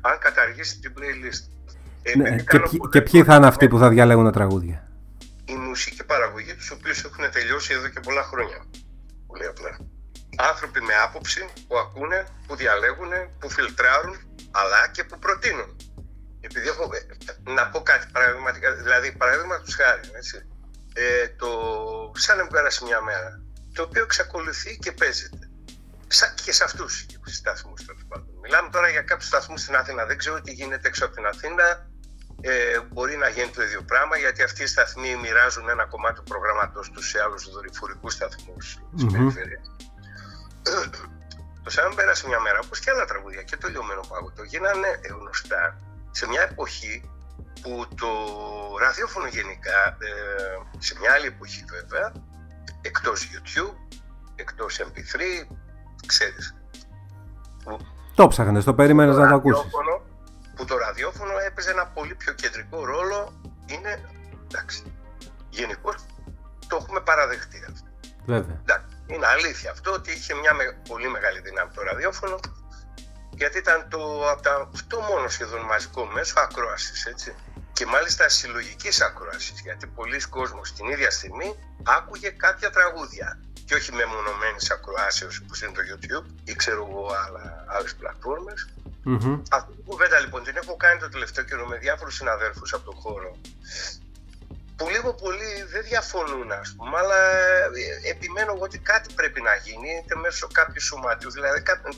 Αν καταργήσει την playlist. Ε, Ναι, με και, κάνω ποιοι- πολύ και ποιοι θα είναι αυτοί που θα διαλέγουν τα τραγούδια; η μουσική παραγωγή τους οποίους έχουν τελειώσει εδώ και πολλά χρόνια. Πολύ απλά. Άνθρωποι με άποψη που ακούνε, που διαλέγουν, που φιλτράρουν, αλλά και που προτείνουν. Επειδή έχω, ε, να πω κάτι παραδειγματικά, δηλαδή παραδείγμα τους χάρη, έτσι. Ε, το σαν να μου πέρασε μια μέρα, το οποίο εξακολουθεί και παίζεται. Σαν και σε αυτούς του σταθμούς τέλος πάντων. Μιλάμε τώρα για κάποιους σταθμούς στην Αθήνα. Δεν ξέρω τι γίνεται έξω από την Αθήνα. Ε, μπορεί να γίνει το ίδιο πράγμα γιατί αυτοί οι σταθμοί μοιράζουν ένα κομμάτι του προγράμματος τους σε άλλους δορυφορικούς σταθμούς της Μμμ. περιφέρειας. το Σάμ πέρασε μια μέρα όπως και άλλα τραγούδια και το λιωμένο πάγωτο γίνανε γνωστά σε μια εποχή που το ραδιόφωνο γενικά, ε, σε μια άλλη εποχή βέβαια, εκτός YouTube, εκτός MP3, ξέρεις, που Το ψάχνες, το περίμενες το να το ακούσεις. Ραδιόφωνο- που το ραδιόφωνο έπαιζε ένα πολύ πιο κεντρικό ρόλο είναι, εντάξει, γενικώ το έχουμε παραδεχτεί αυτό. Βέβαια. Εντάξει, είναι αλήθεια αυτό ότι είχε μια με- πολύ μεγάλη δύναμη το ραδιόφωνο γιατί ήταν το, από τα, το μόνο σχεδόν μαζικό μέσο ακρόασης, έτσι. Και μάλιστα συλλογικής ακρόασης, γιατί πολλοί κόσμος την ίδια στιγμή άκουγε κάποια τραγούδια και όχι μεμονωμένες ακροάσεως που είναι το YouTube ή ξέρω εγώ άλλα, άλλες πλατφόρμες. Μμμ. Αυτή την κουβέντα λοιπόν την έχω κάνει το τελευταίο καιρό με διάφορους συναδέλφους από τον χώρο που λίγο πολύ δεν διαφωνούν ας πούμε αλλά ε, επιμένω εγώ ότι κάτι πρέπει να γίνει είτε μέσω κάποιου σωματιού δηλαδή κά-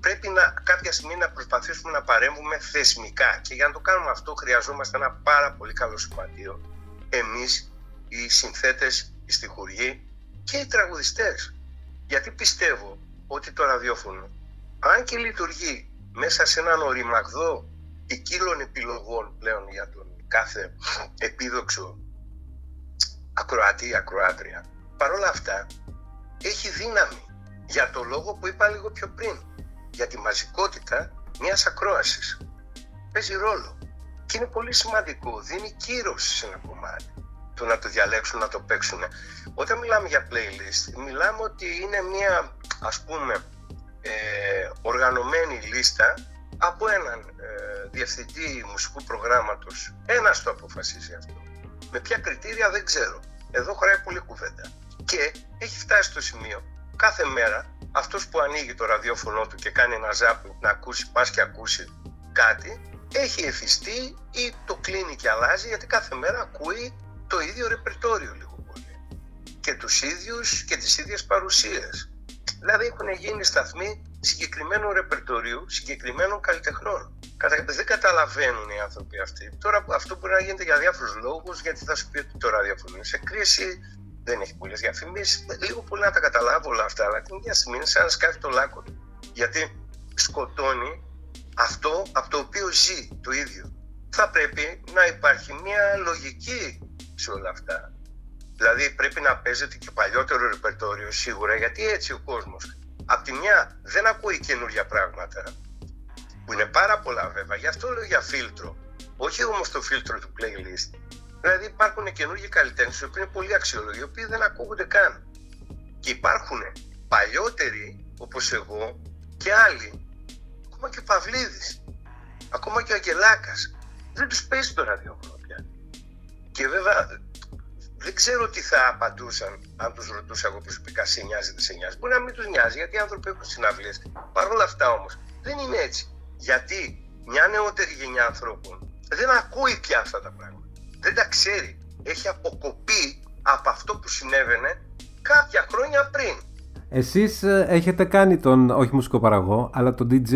πρέπει να, κάποια στιγμή να προσπαθήσουμε να παρέμβουμε θεσμικά και για να το κάνουμε αυτό χρειαζόμαστε ένα πάρα πολύ καλό σωματείο εμείς οι συνθέτες, οι στιχουργοί και οι τραγουδιστές γιατί πιστεύω ότι το ραδιόφωνο αν και λειτουργεί μέσα σε έναν οριμαγδό ποικίλων επιλογών πλέον για τον κάθε επίδοξο ακροατή ή ακροάτρια. Παρ' όλα αυτά έχει δύναμη για το λόγο που είπα λίγο πιο πριν. Για τη μαζικότητα μιας ακρόασης. Παίζει ρόλο. Και είναι πολύ σημαντικό. Δίνει κύρος σε ένα κομμάτι. Το να το διαλέξουν, να το παίξουν. Όταν μιλάμε για playlist, μιλάμε ότι είναι μια ας πούμε ε, οργανωμένη λίστα από έναν ε, διευθυντή μουσικού προγράμματος. Ένας το αποφασίζει αυτό. Με ποια κριτήρια δεν ξέρω. Εδώ χωράει πολύ κουβέντα. Και έχει φτάσει στο σημείο κάθε μέρα αυτός που ανοίγει το ραδιόφωνο του και κάνει ένα ζάπ να ακούσει, πας και ακούσει κάτι, έχει εθιστεί ή το κλείνει και αλλάζει γιατί κάθε μέρα ακούει το ίδιο ρεπερτόριο λίγο πολύ. Και τους ίδιους και τις ίδιες παρουσίες. Δηλαδή έχουν γίνει σταθμοί συγκεκριμένου ρεπερτορίου, συγκεκριμένων καλλιτεχνών. Κατα... Δεν καταλαβαίνουν οι άνθρωποι αυτοί. Τώρα αυτό μπορεί να γίνεται για διάφορους λόγους, γιατί θα σου πει ότι το ραδιόφωνο είναι σε κρίση, δεν έχει πολλές διαφημίσεις. Λίγο πολύ να τα καταλάβω όλα αυτά, αλλά την ίδια στιγμή είναι σαν να σκάφει το λάκκο του. Γιατί σκοτώνει αυτό από το οποίο ζει το ίδιο. Θα πρέπει να υπάρχει μια λογική σε όλα αυτά. Δηλαδή πρέπει να παίζεται και παλιότερο ρεπερτόριο σίγουρα, γιατί έτσι ο κόσμος Απ' τη μια δεν ακούει καινούργια πράγματα, που είναι πάρα πολλά βέβαια, γι' αυτό λέω για φίλτρο. Όχι όμως το φίλτρο του playlist. Δηλαδή υπάρχουν καινούργιοι καλλιτέχνες, οι οποίοι είναι πολύ αξιόλογοι, οι οποίοι δεν ακούγονται καν. Και υπάρχουν παλιότεροι, όπως εγώ, και άλλοι, ακόμα και ο Παυλίδης, ακόμα και ο Αγγελάκας, δεν τους παίζει το ραδιόφωνο πια. Και βέβαια δεν ξέρω τι θα απαντούσαν αν τους ρωτούσα εγώ προσωπικά σε νοιάζει δεν σε νοιάζει. Μπορεί να μην τους νοιάζει γιατί οι άνθρωποι έχουν συναυλίες. Παρ' όλα αυτά όμως δεν είναι έτσι. Γιατί μια νεότερη γενιά ανθρώπων δεν ακούει πια αυτά τα πράγματα. Δεν τα ξέρει. Έχει αποκοπεί από αυτό που συνέβαινε κάποια χρόνια πριν. Εσείς ε, έχετε κάνει τον, όχι μουσικό παραγό, αλλά τον DJ.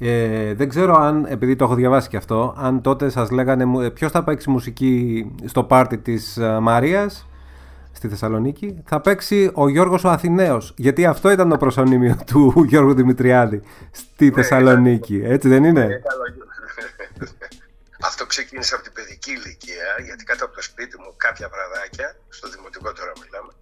Ε, δεν ξέρω αν, επειδή το έχω διαβάσει και αυτό, αν τότε σας λέγανε μου- ε, ποιος θα παίξει μουσική στο πάρτι της ε, Μαρίας στη Θεσσαλονίκη. Θα παίξει ο Γιώργος ο Αθηναίος, γιατί αυτό ήταν το προσωνύμιο [laughs] του Γιώργου Δημητριάδη στη Θεσσαλονίκη. Έτσι δεν είναι; Ε, καλό. [laughs] Αυτό ξεκίνησε από την παιδική ηλικία, γιατί κάτω από το σπίτι μου κάποια βραδάκια, στο δημοτικό τώρα μιλάμε,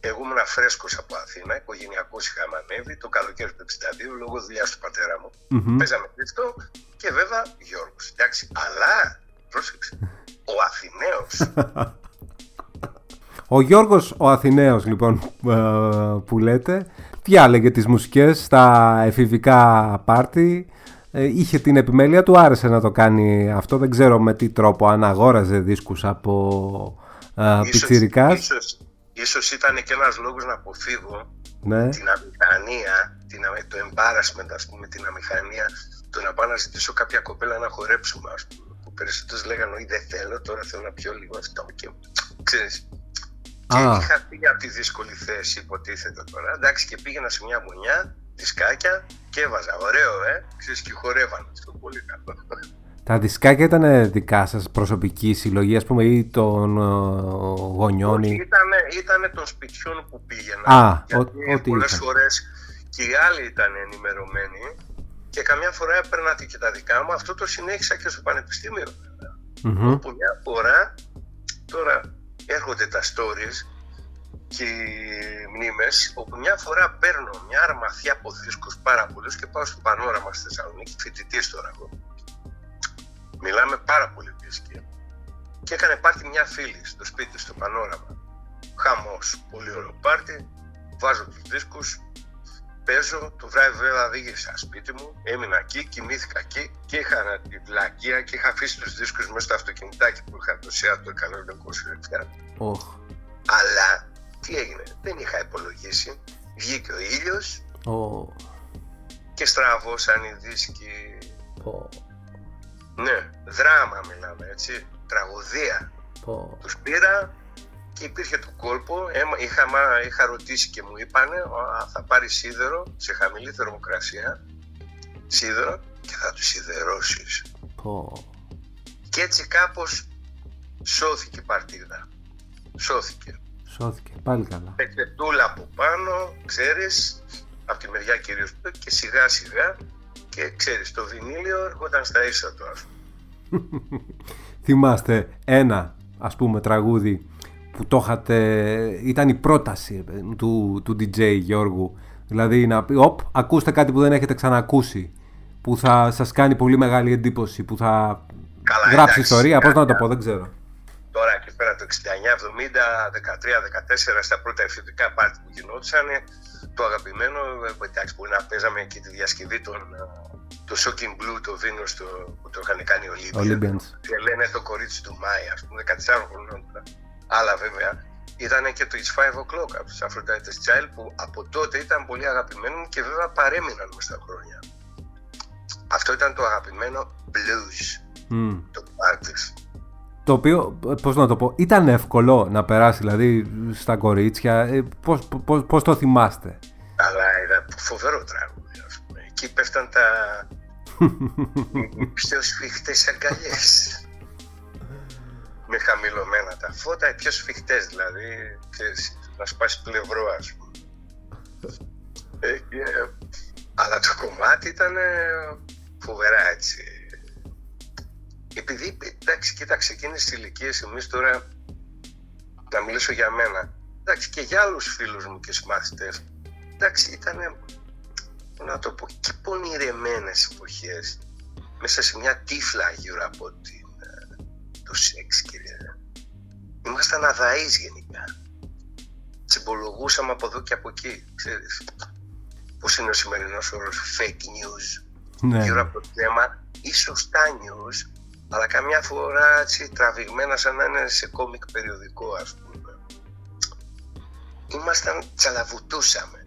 εγώ ήμουν φρέσκος από Αθήνα, οικογενειακός είχαμε ανέβει το καλοκαίρι του 62 λόγω δουλειάς του πατέρα μου. Μμμ. Παίζαμε Χριστό και βέβαια Γιώργος. Εντάξει, αλλά πρόσεξε, ο Αθηναίος [laughs] Ο Γιώργος ο Αθηναίος λοιπόν ε, που λέτε διάλεγε τις μουσικές στα εφηβικά πάρτι ε, είχε την επιμέλεια του άρεσε να το κάνει αυτό δεν ξέρω με τι τρόπο αν αγόραζε δίσκους από ε, πιτσιρικάς ίσως, ίσως ήταν και ένας λόγος να αποφύγω ναι. την αμηχανία, την, αμε- το embarrassment ας πούμε, την αμηχανία, το να πάω να ζητήσω κάποια κοπέλα να χορέψουμε ας πούμε. Που περισσότερες λέγανε όχι δεν θέλω, τώρα θέλω να πιω λίγο αυτό και ξέρεις. Και Α. είχα φύγει από τη δύσκολη θέση, υποτίθεται τώρα. Εντάξει, και πήγαινα σε μια γωνιά, δισκάκια και έβαζα. Ωραίο, ε! Ξέρεις, και χορεύανε. Αυτό πολύ καλό. Τα δισκάκια ήταν δικά σας προσωπική συλλογή, ας πούμε, ή των ε, γονιών. ή- Ήτανε, ήτανε των σπιτιών που πήγαινα. Α, γιατί ό- ό,τι πολλές ήταν. φορές και οι άλλοι ήταν ενημερωμένοι και καμιά φορά έπαιρνα και τα δικά μου. Αυτό το συνέχισα και στο πανεπιστήμιο. βέβαια. Μμμ. Όπου μια φορά, τώρα έρχονται τα stories και οι μνήμες, όπου μια φορά παίρνω μια αρμαθιά από δίσκους πάρα πολλούς και πάω στο πανόραμα στη Θεσσαλονίκη, φοιτητής τώρα εγώ. Μιλάμε πάρα πολύ δίσκοι. Και έκανε πάρτι μια φίλη στο σπίτι, στο πανόραμα. Χαμός, πολύ ωραίο πάρτι. Βάζω τους δίσκους, παίζω, το βράδυ βέβαια οδήγησα σπίτι μου, έμεινα εκεί, κοιμήθηκα εκεί και είχα τη βλακεία και είχα αφήσει τους δίσκους μέσα στο αυτοκινητάκι που είχα το ΣΕΑ το 127. Οχ. Αλλά τι έγινε, δεν είχα υπολογίσει. Βγήκε ο ήλιος Ω, και στραβώσαν οι δίσκοι. πω, Ναι, δράμα μιλάμε έτσι, τραγωδία. πω. Τους πήρα και υπήρχε το κόλπο. Έμα- Είχα, μα- είχα ρωτήσει και μου είπανε «Α, θα πάρεις σίδερο σε χαμηλή θερμοκρασία. Σίδερο και θα του σιδερώσεις. πω. Και έτσι κάπως σώθηκε η παρτίδα. Σώθηκε. Σώθηκε, πάλι καλά. Πετετούλα από πάνω, ξέρεις, από τη μεριά κυρίως και σιγά σιγά και ξέρεις, το βινίλιο έρχονταν στα ίσα του ας πούμε. [laughs] Θυμάστε ένα, ας πούμε, τραγούδι που το είχατε, ήταν η πρόταση ρε παιδί μου, του, του DJ Γιώργου. Δηλαδή να πει, οπ, ακούστε κάτι που δεν έχετε ξανακούσει, που θα σας κάνει πολύ μεγάλη εντύπωση, που θα Καλά, γράψει εντάξει, ιστορία, πώς να το κάποια- πω, δεν ξέρω. Τώρα εκεί πέρα το 69, 70, 13, 14 στα πρώτα ευθυντικά πάρτι που γινόντουσαν το αγαπημένο, ε, εντάξει μπορεί να παίζαμε και τη διασκευή των ε, το Shocking Blue, το Βίνο στο, που το είχαν κάνει οι Olympians. Olympians. Και λένε το κορίτσι του Μάη, ας πούμε, 14 χρονών τώρα. Αλλά βέβαια ήταν και το It's 5 O'Clock από τους Aphrodite's Child που από τότε ήταν πολύ αγαπημένο μου και βέβαια παρέμειναν μες στα χρόνια. Αυτό ήταν το αγαπημένο blues, Μμ. το πάρτι. Το οποίο, πώς να το πω, ήταν εύκολο να περάσει δηλαδή στα κορίτσια, ε, πώς, πώς, πώς το θυμάστε; Αλλά ήταν φοβερό τραγούδι, ας πούμε. Εκεί πέφταν τα [laughs] πιο σφιχτές αγκαλιές. Με χαμηλωμένα τα φώτα, οι πιο σφιχτές δηλαδή, ξέρεις, να σπάσει πλευρό, ας πούμε. Ε, και, αλλά το κομμάτι ήταν ε, φοβερά έτσι. Επειδή, εντάξει, κοίταξε, εκείνες τις ηλικίες εμείς τώρα, να μιλήσω για μένα, εντάξει, και για άλλους φίλους μου και συμμαθητές, εντάξει, ήταν, να το πω, και πονηρεμένες εποχές, μέσα σε μια τύφλα γύρω από την, ε, το σεξ, κύριε. Ήμασταν αδαείς γενικά. Τσιμπολογούσαμε από εδώ και από εκεί, ξέρεις. Πώς είναι ο σημερινός όρος fake news Ναι. γύρω από το θέμα ή σωστά news, αλλά καμιά φορά έτσι τραβηγμένα σαν να είναι σε κόμικ περιοδικό ας πούμε. Ήμασταν, τσαλαβουτούσαμε.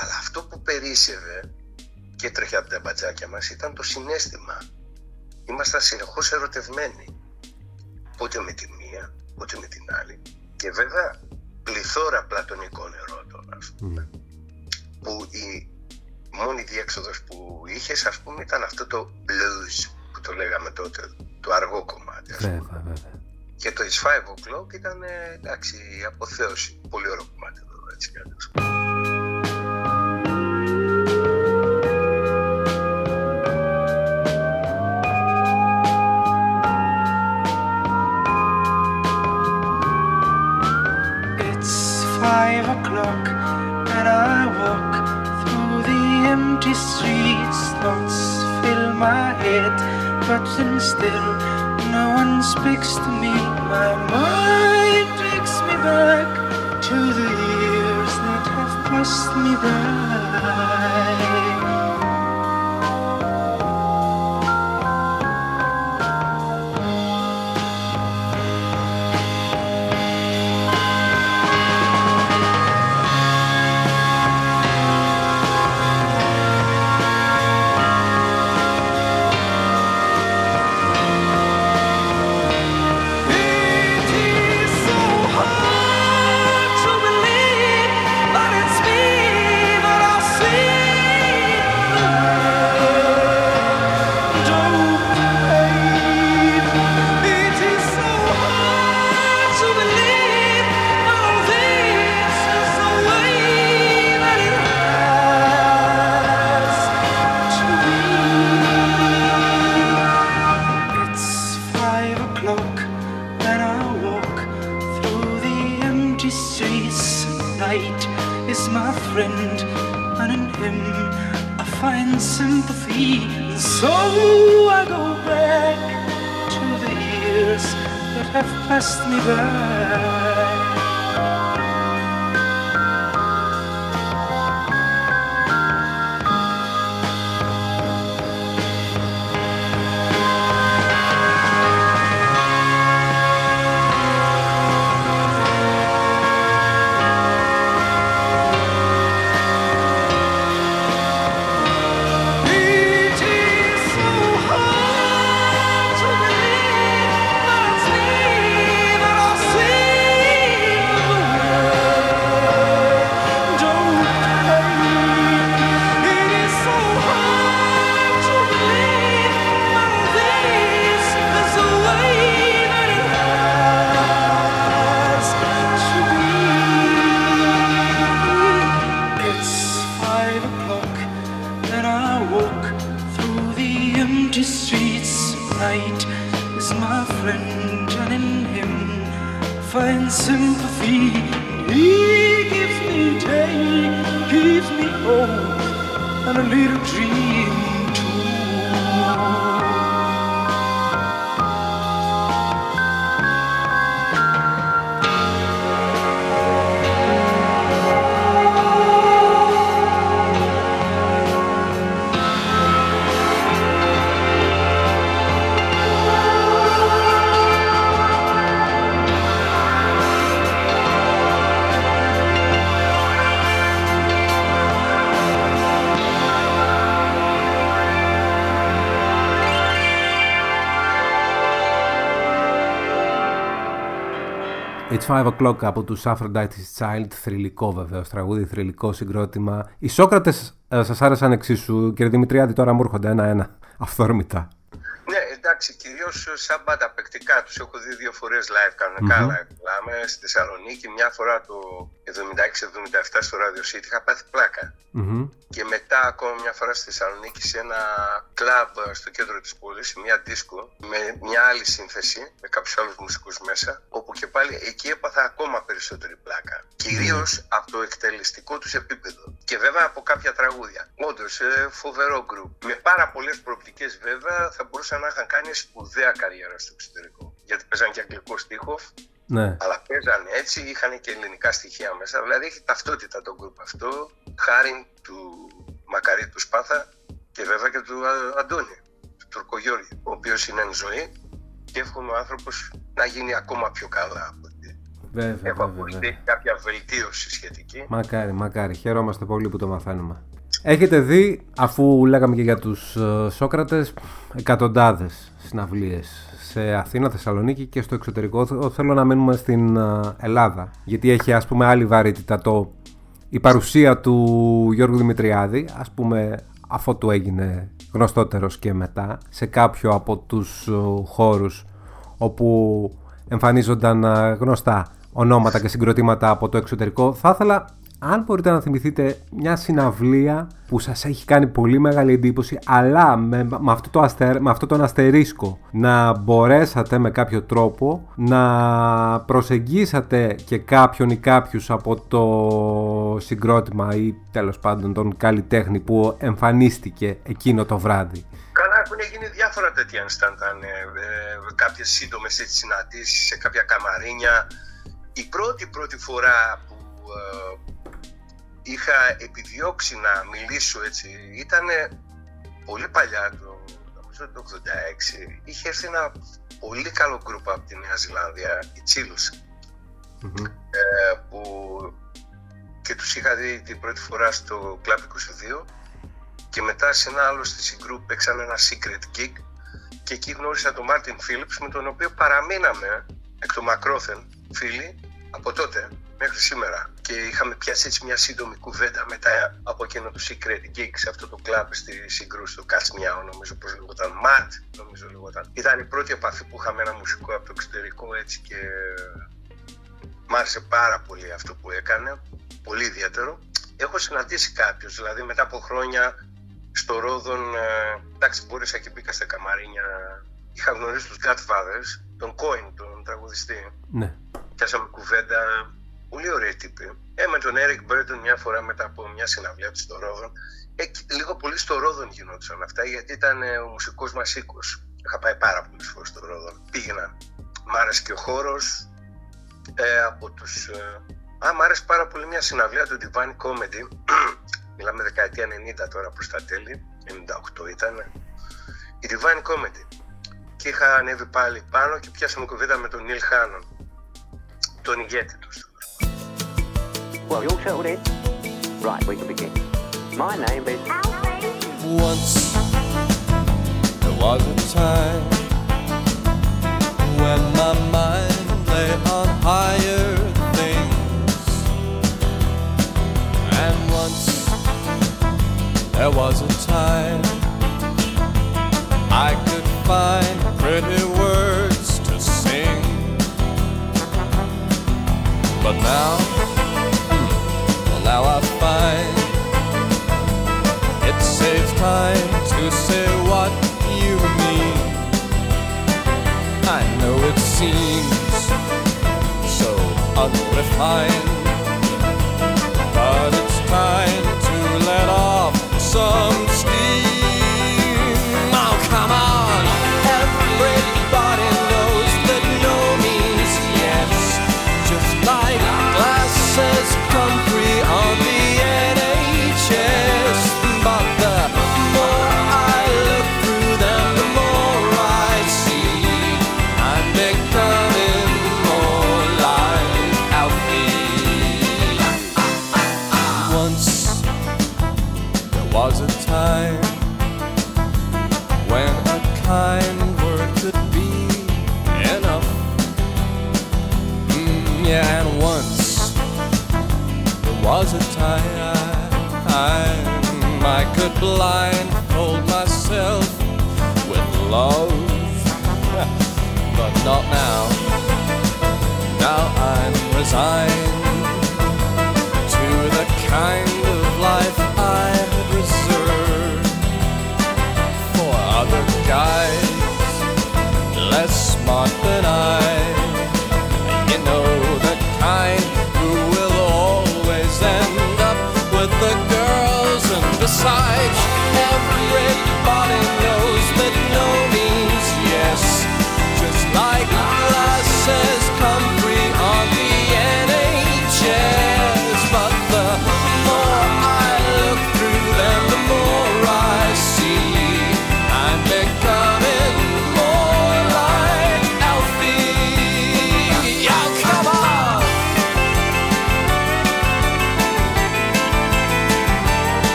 Αλλά αυτό που περίσσευε και τρέχει από τα μπατζάκια μας ήταν το συνέστημα. Ήμασταν συνεχώς ερωτευμένοι. Πότε με τη μία, πότε με την άλλη. Και βέβαια πληθώρα πλατωνικών ερώτων ας πούμε. Που η μόνη διέξοδος που είχες ας πούμε ήταν αυτό το blues που το λέγαμε τότε, το αργό κομμάτι ας πούμε. Βέβαια, βέβαια. Και το It's 5 O'Clock ήταν ε, εντάξει η αποθέωση. Πολύ ωραίο κομμάτι εδώ έτσι κι five o'clock and I walk through the empty streets. Thoughts fill my head, but then still no one speaks to me. My mind takes me back to the years that have passed me by. past me by. It's 5 o'clock από τους Aphrodite's Child, θρηλυκό βεβαίως τραγούδι, θρηλυκό συγκρότημα. Οι Σόκρατες ε, σας άρεσαν εξίσου, κύριε Δημητριάδη, τώρα μου έρχονται ένα-ένα, αυθόρμητα. Ναι, εντάξει, κυρίως σαν μπάντα παικτικά τους έχω δει δύο φορές live κανονικά Μμμ. live. Μιλάμε στη Θεσσαλονίκη, μια φορά το 76-77 στο Radio City. Είχα πάθει πλάκα. Μμμ. Και μετά ακόμα μια φορά στη Θεσσαλονίκη σε ένα κλαμπ στο κέντρο της πόλης, σε μια δίσκο με μια άλλη σύνθεση, με κάποιους άλλους μουσικούς μέσα, όπου και πάλι εκεί έπαθα ακόμα περισσότερη πλάκα. Κυρίως από το εκτελεστικό τους επίπεδο. Και βέβαια από κάποια τραγούδια. Όντως, ε, φοβερό γκρουπ. Με πάρα πολλές προοπτικές βέβαια θα μπορούσαν να είχαν κάνει σπουδαία καριέρα στο εξωτερικό. Γιατί παίζαν και αγγλικό στίχο, Ναι. αλλά παίζαν έτσι, είχαν και ελληνικά στοιχεία μέσα. Δηλαδή έχει ταυτότητα το γκρουπ αυτό, χάρη του Μακαρίτου Σπάθα και βέβαια και του Α- Αντώνη, του Τουρκογιώργη, ο οποίος είναι εν ζωή και εύχομαι ο άνθρωπος να γίνει ακόμα πιο καλά από ό,τι Βέβαια, έχω βέβαια, ακούσει. βέβαια. Έχει κάποια βελτίωση σχετική. Μακάρι, μακάρι. Χαιρόμαστε πολύ που το μαθαίνουμε. Έχετε δει, αφού λέγαμε και για τους ε, Σόκρατες, εκατοντάδες συναυλίες σε Αθήνα, Θεσσαλονίκη και στο εξωτερικό. Θε- Θέλω να μείνουμε στην ε, Ελλάδα, γιατί έχει ας πούμε άλλη βαρύτητα το, η παρουσία του Γιώργου Δημητριάδη, ας πούμε αφού του έγινε γνωστότερος και μετά, σε κάποιο από τους ε, χώρους όπου εμφανίζονταν ε, γνωστά ονόματα και συγκροτήματα από το εξωτερικό. Θα ήθελα, αν μπορείτε να θυμηθείτε, μια συναυλία που σας έχει κάνει πολύ μεγάλη εντύπωση, αλλά με, με, αυτό, το αστε, με αυτό τον αστερίσκο να μπορέσατε με κάποιο τρόπο να προσεγγίσατε και κάποιον ή κάποιους από το συγκρότημα ή τέλος πάντων τον καλλιτέχνη που εμφανίστηκε εκείνο το βράδυ; Καλά, έχουν γίνει διάφορα τέτοια instantan, ε, ε, κάποιες σύντομες έτσι, συναντήσεις σε κάποια καμαρίνια. Η πρώτη πρώτη φορά που ε, είχα επιδιώξει να μιλήσω έτσι ήταν πολύ παλιά, το, νομίζω το 86. Είχε έρθει ένα πολύ καλό γκρουπ από τη Νέα Ζηλανδία, οι Chills, Μμμ. ε, που και τους είχα δει την πρώτη φορά στο Club 22 και μετά σε ένα άλλο στη Group παίξαν ένα secret gig και εκεί γνώρισα τον Μάρτιν Phillips με τον οποίο παραμείναμε εκ των μακρόθεν φίλοι από τότε μέχρι σήμερα και είχαμε πιάσει έτσι μια σύντομη κουβέντα μετά από εκείνο το secret gig σε αυτό το club στη Συγκρού στο Κατσμιάο νομίζω πως λεγόταν Ματ νομίζω λεγόταν ήταν η πρώτη επαφή που είχαμε ένα μουσικό από το εξωτερικό έτσι και Μ' άρεσε πάρα πολύ αυτό που έκανε, πολύ ιδιαίτερο. Έχω συναντήσει κάποιους, δηλαδή μετά από χρόνια στο Ρόδον, ε, εντάξει, μπόρεσα και μπήκα στα καμαρίνια. Είχα γνωρίσει τους Godfathers, τον Coin, τον τραγουδιστή. Ναι. Πιάσαμε κουβέντα, Πολύ ωραίοι τύποι. Ε, με τον Eric Burton μια φορά μετά από μια συναυλία του στο Ρόδον. Ε, και λίγο πολύ στο Ρόδον γινόντουσαν αυτά γιατί ήταν ε, ο μουσικός μας οίκος. Είχα πάει πάρα πολλές φορές στο Ρόδον. Πήγαινα. Μ' άρεσε και ο χώρος ε, από τους... Ε, α, μ' άρεσε πάρα πολύ μια συναυλία του Divine Comedy. [clears throat] Μιλάμε δεκαετία 90 τώρα προς τα τέλη. 98 ήταν. Η Divine Comedy. Και είχα ανέβει πάλι πάνω και πιάσαμε κουβέντα με τον Neil Hannon. Τον ηγέτη τους. Well, you all settled in? Right, we can begin. My name is. Once there was a time when my mind lay on higher things, and once there was a time I could find pretty words to sing, but now, time to say what you mean. I know it seems so unrefined, but it's time could blindfold myself with love, [laughs] but not now. Now I'm resigned to the kind of life I had reserved for other guys less smart than I. You know the kind who will always end up with the girls, and you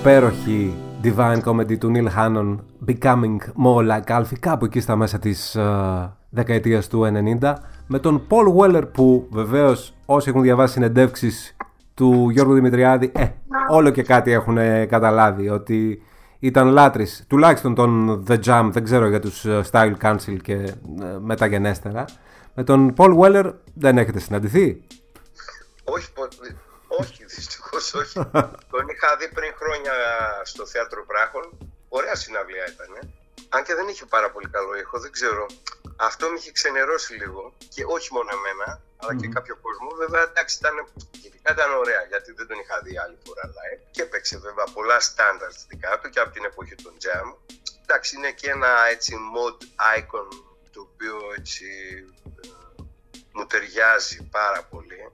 υπέροχη Divine Comedy του Neil Hannon Becoming More Like Alfie κάπου εκεί στα μέσα της ε, δεκαετίας του 90 με τον Paul Weller που βεβαίως όσοι έχουν διαβάσει συνεντεύξεις του Γιώργου Δημητριάδη ε, όλο και κάτι έχουν ε, καταλάβει ότι ήταν λάτρης τουλάχιστον τον The Jam δεν ξέρω για τους ε, Style Council και ε, μεταγενέστερα. Με τον Paul Weller δεν έχετε συναντηθεί; Όχι, πο- όχι δυστυχώ όχι. Τον είχα δει πριν χρόνια στο θέατρο Πράχων. Ωραία συναυλία ήταν. Αν και δεν είχε πάρα πολύ καλό ήχο, δεν ξέρω. Αυτό με είχε ξενερώσει λίγο. Και όχι μόνο εμένα, αλλά και κάποιο κόσμο. Βέβαια, εντάξει, ήταν, γενικά ήταν ωραία γιατί δεν τον είχα δει άλλη φορά live. Και έπαιξε βέβαια πολλά standards δικά του και από την εποχή των Jam. Εντάξει, είναι και ένα έτσι mod icon το οποίο έτσι ε, μου ταιριάζει πάρα πολύ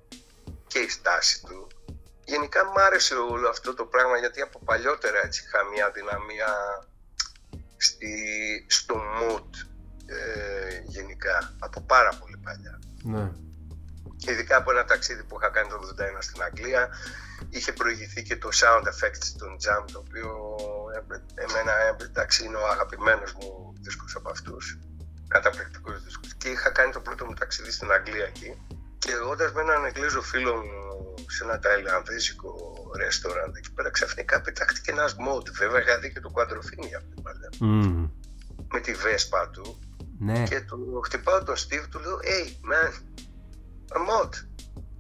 και η στάση του. Γενικά μου άρεσε όλο αυτό το πράγμα γιατί από παλιότερα έτσι είχα μια δυναμία στη, στο mood ε, γενικά, από πάρα πολύ παλιά. ναι. Ειδικά από ένα ταξίδι που είχα κάνει το 81 στην Αγγλία, είχε προηγηθεί και το sound effects των Jam, το οποίο ε, εμένα ε, εντάξει είναι ο αγαπημένος μου δίσκος από αυτούς, καταπληκτικός δίσκος. Και είχα κάνει το πρώτο μου ταξίδι στην Αγγλία εκεί και όντας με έναν Εγγλέζο φίλο μου σε ένα ταϊλανδέζικο ρεστοράν εκεί πέρα ξαφνικά πετάχτηκε ένας μόντ. Βέβαια είχα δει και το Quadrophenia από την παλιά Μμμ. με τη βέσπα του Ναι. Και του χτυπάω τον Steve, του λέω Hey man, I'm out.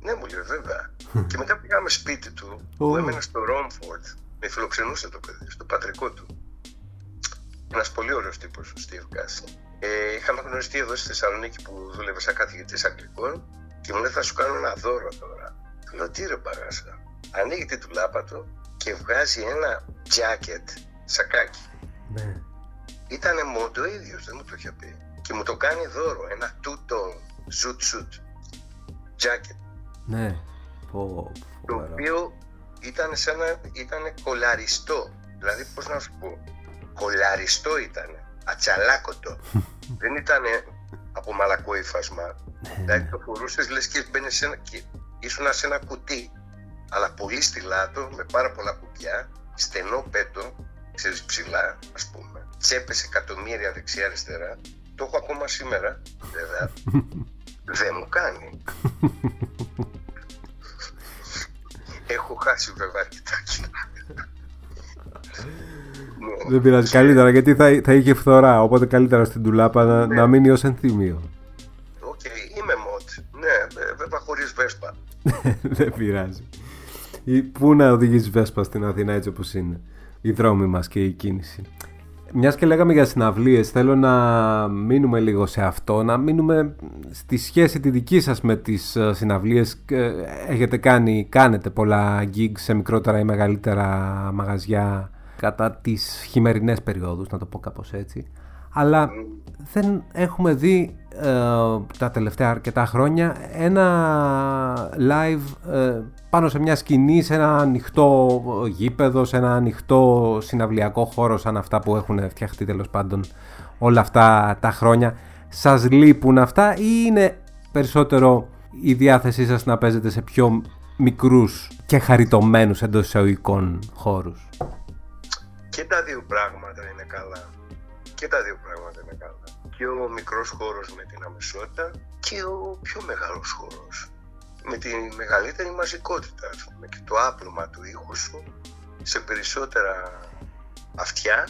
Ναι, μου λέει βέβαια. και μετά πήγαμε σπίτι του, που Ω. έμενε στο Ρόμφορντ. Με φιλοξενούσε το παιδί, στο πατρικό του. Ένας πολύ ωραίος τύπος, ο Steve Castle. Ε, είχαμε γνωριστεί εδώ στη Θεσσαλονίκη που δούλευε σαν καθηγητής Αγγλικών και μου λέει: Θα σου κάνω ένα δώρο τώρα. Του λέω: Τι ρε μπαγάσα. Ανοίγει τη τουλάπα του και βγάζει ένα jacket σακάκι. ναι. Ήτανε μόντο ο ίδιος, δεν μου το είχε πει. Και μου το κάνει δώρο, ένα two-tone zoot suit jacket. Ναι. Πω, Το φοβερό. οποίο ήταν σαν να ήταν κολαριστό. Δηλαδή, πώς να σου πω, κολαριστό ήταν, ατσαλάκωτο. [laughs] δεν ήταν από μαλακό ύφασμα. δηλαδή, το φορούσες λες και μπαίνεις σε ένα, και ήσουν σε ένα κουτί, αλλά πολύ στυλάτο, με πάρα πολλά κουμπιά, στενό πέτο, ξέρεις ψηλά, ας πούμε. Τσέπες εκατομμύρια δεξιά-αριστερά. Το έχω ακόμα σήμερα, βέβαια. [laughs] δεν μου κάνει. Έχω χάσει βέβαια αρκετά κιλά. [laughs] Ναι. Δεν πειράζει καλύτερα γιατί θα, θα είχε φθορά. Οπότε καλύτερα στην ντουλάπα να, Ναι. να μείνει ως ενθύμιο. Οκ, είμαι μοτ. Ναι, ε, βέβαια χωρίς Βέσπα. [laughs] Δεν πειράζει. Ή Πού να οδηγήσει Βέσπα στην Αθήνα έτσι όπως είναι; Οι δρόμοι μας και η κίνηση. Μιας και λέγαμε για συναυλίες, θέλω να μείνουμε λίγο σε αυτό, να μείνουμε στη σχέση τη δική σας με τις ε, συναυλίες. Ε, Έχετε κάνει, κάνετε πολλά gigs σε μικρότερα ή μεγαλύτερα μαγαζιά κατά τις χειμερινές περιόδους, να το πω κάπως έτσι. Αλλά δεν έχουμε δει ε, τα τελευταία αρκετά χρόνια ένα live ε, πάνω σε μια σκηνή, σε ένα ανοιχτό γήπεδο, σε ένα ανοιχτό συναυλιακό χώρο σαν αυτά που έχουν φτιαχτεί τέλος πάντων όλα αυτά τα χρόνια. Σας λείπουν αυτά ή είναι περισσότερο η διάθεσή σας να παίζετε σε πιο μικρούς και χαριτωμένους εντός εισαγωγικών χώρους; Και τα δύο πράγματα είναι καλά. Και τα δύο πράγματα είναι καλά. Και ο μικρός χώρος με την αμεσότητα και ο πιο μεγάλος χώρος με τη μεγαλύτερη μαζικότητα ας πούμε, και το άπλωμα του ήχους σου σε περισσότερα αυτιά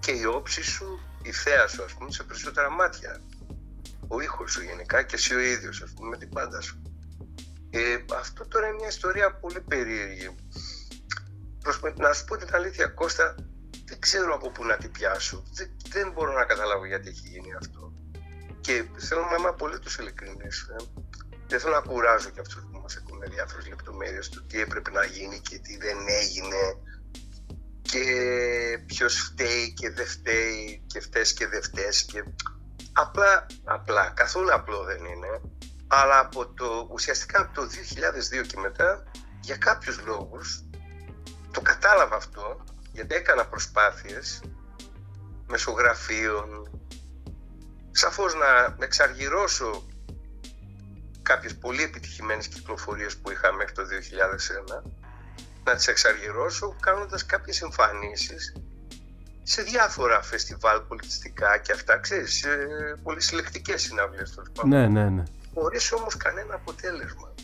και η όψη σου, η θέα σου ας πούμε σε περισσότερα μάτια. Ο ήχος σου γενικά και εσύ ο ίδιος ας πούμε με την πάντα σου. Ε, αυτό τώρα είναι μια ιστορία πολύ περίεργη. Προς, να σου πω την αλήθεια Κώστα, δεν ξέρω από πού να την πιάσω. Δεν, δεν μπορώ να καταλάβω γιατί έχει γίνει αυτό. Και θέλω να είμαι απολύτως ειλικρινής. Ε. Δεν θέλω να κουράζω και αυτούς που μας ακούνε διάφορες λεπτομέρειες του τι έπρεπε να γίνει και τι δεν έγινε και ποιος φταίει και δεν φταίει και φταίς και δεν φταίς και απλά, απλά, καθόλου απλό δεν είναι αλλά από το, ουσιαστικά από το 2002 και μετά για κάποιους λόγους το κατάλαβα αυτό γιατί έκανα προσπάθειες μεσογραφείων σαφώς να εξαργυρώσω κάποιες πολύ επιτυχημένες κυκλοφορίες που είχα μέχρι το 2001 να τις εξαργυρώσω κάνοντας κάποιες εμφανίσεις σε διάφορα φεστιβάλ πολιτιστικά και αυτά, ξέρεις, σε πολύ συλλεκτικές συναυλίες τέλος πάντων Ναι, ναι, ναι. χωρίς όμως κανένα αποτέλεσμα.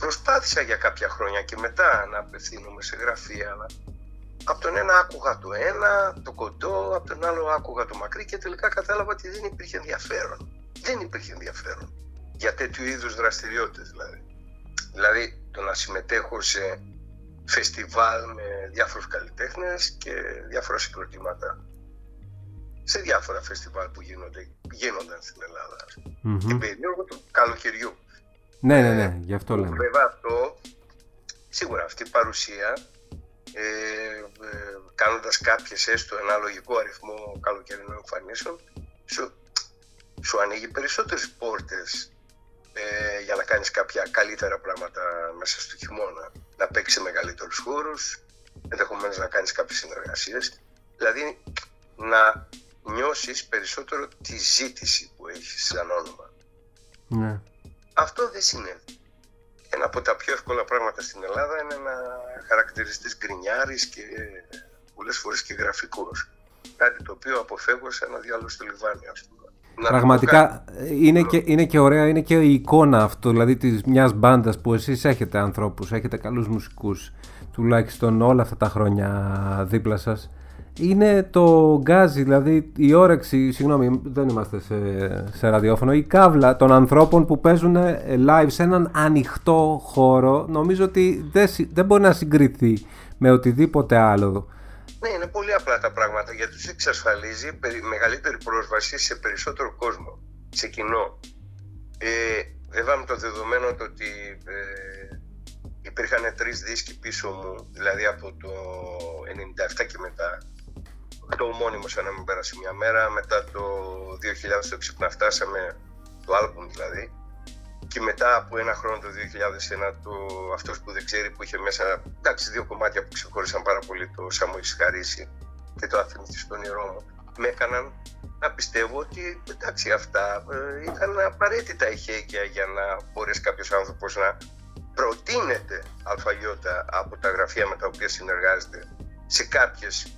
Προσπάθησα για κάποια χρόνια και μετά να απευθύνομαι σε γραφεία, αλλά από τον ένα άκουγα το ένα, το κοντό, από τον άλλο άκουγα το μακρύ και τελικά κατάλαβα ότι δεν υπήρχε ενδιαφέρον. Δεν υπήρχε ενδιαφέρον για τέτοιου είδους δραστηριότητες δηλαδή. Δηλαδή το να συμμετέχω σε φεστιβάλ με διάφορους καλλιτέχνες και διάφορα συγκροτήματα σε διάφορα φεστιβάλ που γίνονται, γίνονταν στην Ελλάδα. ας πούμε Μμμ. την περίοδο του καλοκαιριού. Ναι, ναι, ναι, γι' αυτό λέμε. Βέβαια αυτό, σίγουρα αυτή η παρουσία, ε, ε, κάνοντας κάποιες έστω ένα λογικό αριθμό καλοκαιρινών εμφανίσεων, σου, σου ανοίγει περισσότερες πόρτες ε, για να κάνεις κάποια καλύτερα πράγματα μέσα στο χειμώνα. Να παίξεις σε μεγαλύτερους χώρους, ενδεχομένως να κάνεις κάποιες συνεργασίες. Δηλαδή να νιώσεις περισσότερο τη ζήτηση που έχεις σαν όνομα. Ναι. Αυτό δεν συνέβη. Ένα από τα πιο εύκολα πράγματα στην Ελλάδα είναι να χαρακτηριστείς γκρινιάρης και πολλές φορές και γραφικός. Κάτι το οποίο αποφεύγω σε ένα διάλογο στο Λιβάνι, ας πούμε. Να το πω Πραγματικά είναι και, είναι και ωραία, είναι και η εικόνα αυτό, δηλαδή της μιας μπάντας που εσείς έχετε ανθρώπους, έχετε καλούς μουσικούς, τουλάχιστον όλα αυτά τα χρόνια δίπλα σας. Είναι το γκάζι, δηλαδή η όρεξη, συγγνώμη δεν είμαστε σε, σε ραδιόφωνο, η κάβλα των ανθρώπων που παίζουν ε, live σε έναν ανοιχτό χώρο νομίζω ότι δεν, συ- δεν μπορεί να συγκριθεί με οτιδήποτε άλλο. Ναι, είναι πολύ απλά τα πράγματα γιατί τους εξασφαλίζει περι- μεγαλύτερη πρόσβαση σε περισσότερο κόσμο, σε κοινό. Ε, βέβαια με το δεδομένο το ότι ε, υπήρχαν τρεις δίσκοι πίσω μου, δηλαδή από το 97 και μετά, το ομώνυμο σαν να μην πέρασε μια μέρα, μετά το 2000 το ξύπνα φτάσαμε, το άλμπουμ δηλαδή, και μετά από ένα χρόνο το 2001 το αυτός που δεν ξέρει που είχε μέσα εντάξει, δύο κομμάτια που ξεχώρισαν πάρα πολύ το «Σα μου έχεις χαρίσει» και το «Αθηνιστή στον όνειρό μου» με έκαναν να πιστεύω ότι εντάξει αυτά ε, ήταν απαραίτητα εχέγγυα για να μπορέσει κάποιος άνθρωπος να προτείνεται αλφαγιώτα από τα γραφεία με τα οποία συνεργάζεται σε κάποιες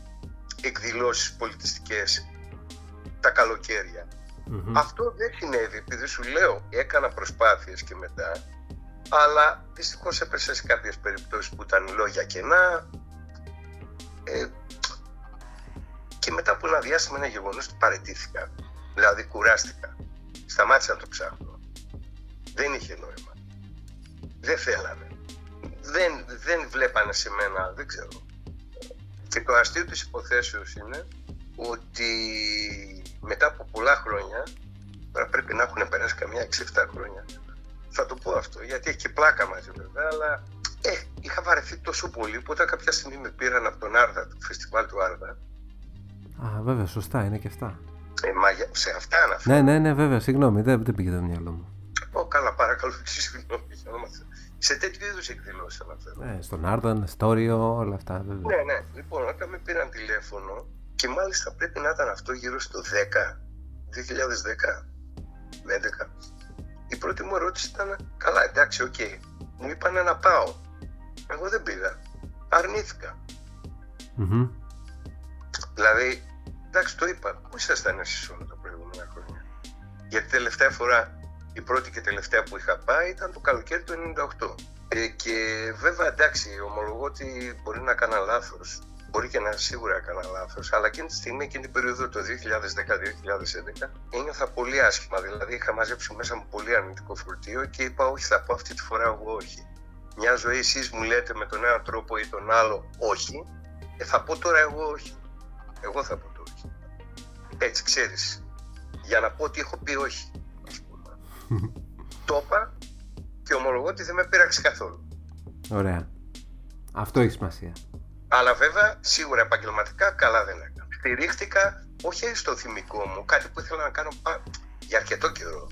εκδηλώσεις πολιτιστικές τα καλοκαιρια Αυτό δεν συνέβη επειδή σου λέω έκανα προσπάθειες και μετά αλλά δυστυχώς έπεσα σε κάποιες περιπτώσεις που ήταν λόγια κενά. Ε, και μετά από ένα διάστημα ένα γεγονός ότι παρετήθηκα δηλαδή κουράστηκα σταμάτησα να το ψάχνω. Δεν είχε νόημα. Δεν θέλανε. Δεν, δεν βλέπανε σε μένα δεν ξέρω και το αστείο της υποθέσεως είναι ότι μετά από πολλά χρόνια, τώρα πρέπει να έχουν περάσει καμιά 6-7 χρόνια, θα το πω αυτό, γιατί έχει και πλάκα μαζί βέβαια, αλλά ε, είχα βαρεθεί τόσο πολύ που όταν κάποια στιγμή με πήραν από τον Άρδα, το φεστιβάλ του Άρδα, Α, βέβαια, σωστά είναι και αυτά. ε, μα για- σε αυτά αναφέρω. Ναι, ναι, ναι, βέβαια, συγγνώμη, δεν, δεν πήγε το μυαλό μου. Ω, καλά, παρακαλώ, και συγγνώμη για όνομα Θεού. Σε τέτοιου είδους εκδηλώσεις αναφέρω. Ναι, στον Άρταν, Στόριο, όλα αυτά, βέβαια. Ναι, ναι. Λοιπόν, όταν με πήραν τηλέφωνο και μάλιστα πρέπει να ήταν αυτό γύρω στο 10, 2010, 11. Η πρώτη μου ερώτηση ήταν, καλά, εντάξει, οκ. Μου είπαν να πάω. Εγώ δεν πήγα. Αρνήθηκα. Μμμ. Δηλαδή, εντάξει, το είπα. Πού ήσασταν εσείς όλα τα προηγούμενα χρόνια; Γιατί τελευταία φορά, η πρώτη και τελευταία που είχα πάει ήταν το καλοκαίρι του 98. Ε, και βέβαια, εντάξει, ομολογώ ότι μπορεί να έκανα λάθος. Μπορεί και να σίγουρα έκανα λάθος, αλλά εκείνη τη στιγμή, εκείνη την περίοδο το 2010-2011, ένιωθα πολύ άσχημα. Δηλαδή, είχα μαζέψει μέσα μου πολύ αρνητικό φορτίο και είπα, Όχι, θα πω αυτή τη φορά εγώ όχι. Μια ζωή εσείς μου λέτε με τον ένα τρόπο ή τον άλλο όχι, ε, θα πω τώρα εγώ όχι. Εγώ θα πω το όχι. Έτσι, ξέρεις. Για να πω ότι έχω πει όχι. Ας πούμε. το είπα και ομολογώ ότι δεν με πείραξε καθόλου. Ωραία. Αυτό έχει σημασία. Αλλά βέβαια, σίγουρα επαγγελματικά καλά δεν έκανα. Στηρίχτηκα όχι στο θυμικό μου, κάτι που ήθελα να κάνω πα- για αρκετό καιρό.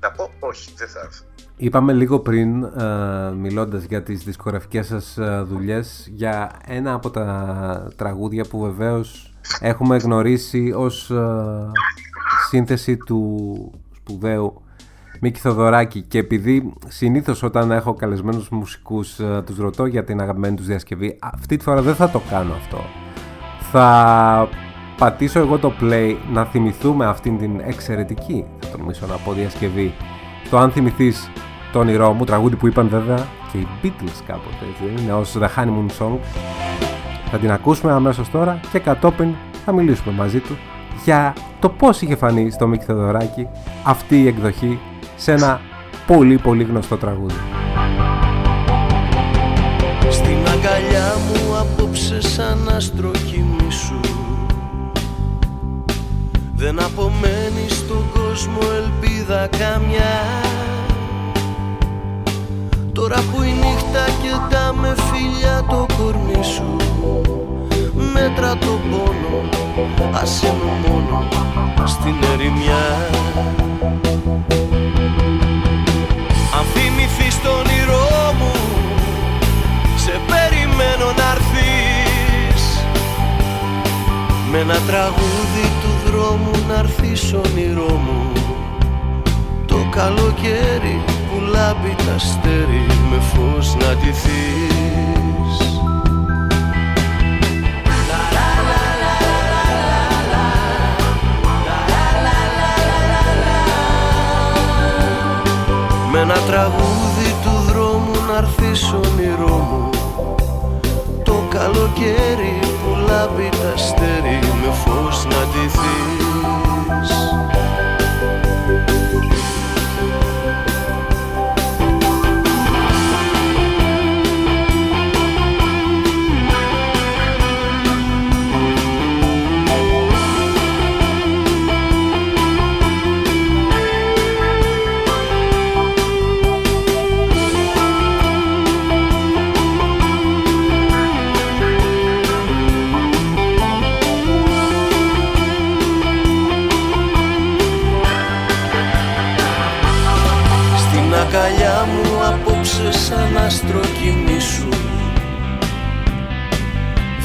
Να πω όχι, δεν θα έρθω. Είπαμε λίγο πριν, ε, μιλώντας για τις δισκογραφικές σας ε, δουλειές, για ένα από τα τραγούδια που βεβαίως έχουμε γνωρίσει ως ε, σύνθεση του σπουδαίου Μίκη Θοδωράκη. Και επειδή συνήθως όταν έχω καλεσμένους μουσικούς ε, τους ρωτώ για την αγαπημένη τους διασκευή αυτή τη φορά δεν θα το κάνω αυτό. Θα πατήσω εγώ το play να θυμηθούμε αυτήν την εξαιρετική θα τολμήσω να πω διασκευή. Το αν θυμηθείς το όνειρό μου τραγούδι που είπαν βέβαια και οι Beatles κάποτε έτσι δεν είναι ως The Honeymoon Song. Θα την ακούσουμε αμέσως τώρα και κατόπιν θα μιλήσουμε μαζί του για το πώς είχε φανεί στο Μίκη Θεοδωράκη αυτή η εκδοχή σε ένα πολύ πολύ γνωστό τραγούδι. Στην αγκαλιά μου απόψε σαν άστρο κοιμήσου. Δεν απομένει στον κόσμο ελπίδα καμιά. Τώρα που η νύχτα κοιτά με φιλιά το κορμί σου. Μέτρα το πόνο, άσε με μόνο στην ερημιά. Αν θυμηθείς το όνειρό μου. Σε περιμένω να έρθεις. Με ένα τραγούδι του δρόμου να έρθεις όνειρό μου. Το καλοκαίρι που λάμπει τα αστέρι με φως να ντυθείς. Με ένα τραγούδι του δρόμου να έρθεις όνειρό μου. Το καλοκαίρι που λάμπει τα αστέρι με φως να ντυθείς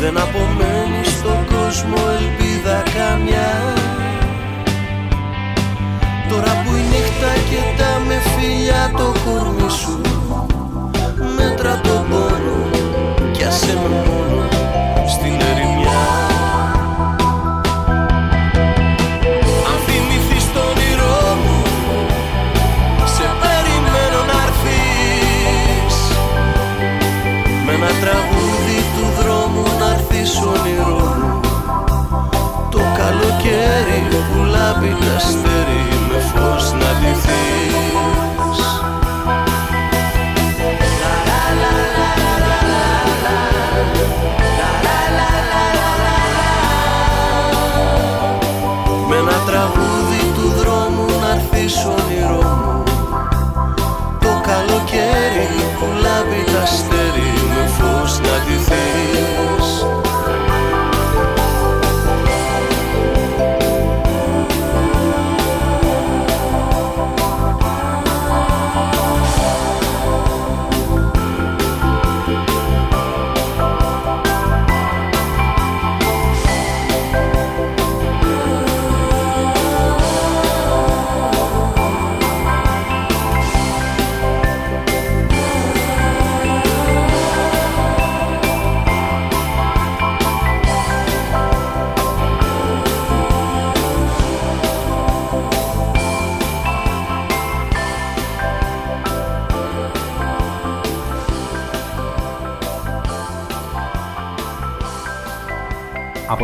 Δεν απομένει στον κόσμο ελπίδα καμιά. Τώρα που η νύχτα κοιτά με φιλιά το κορμί σου Μέτρα το πόνο κι άσε με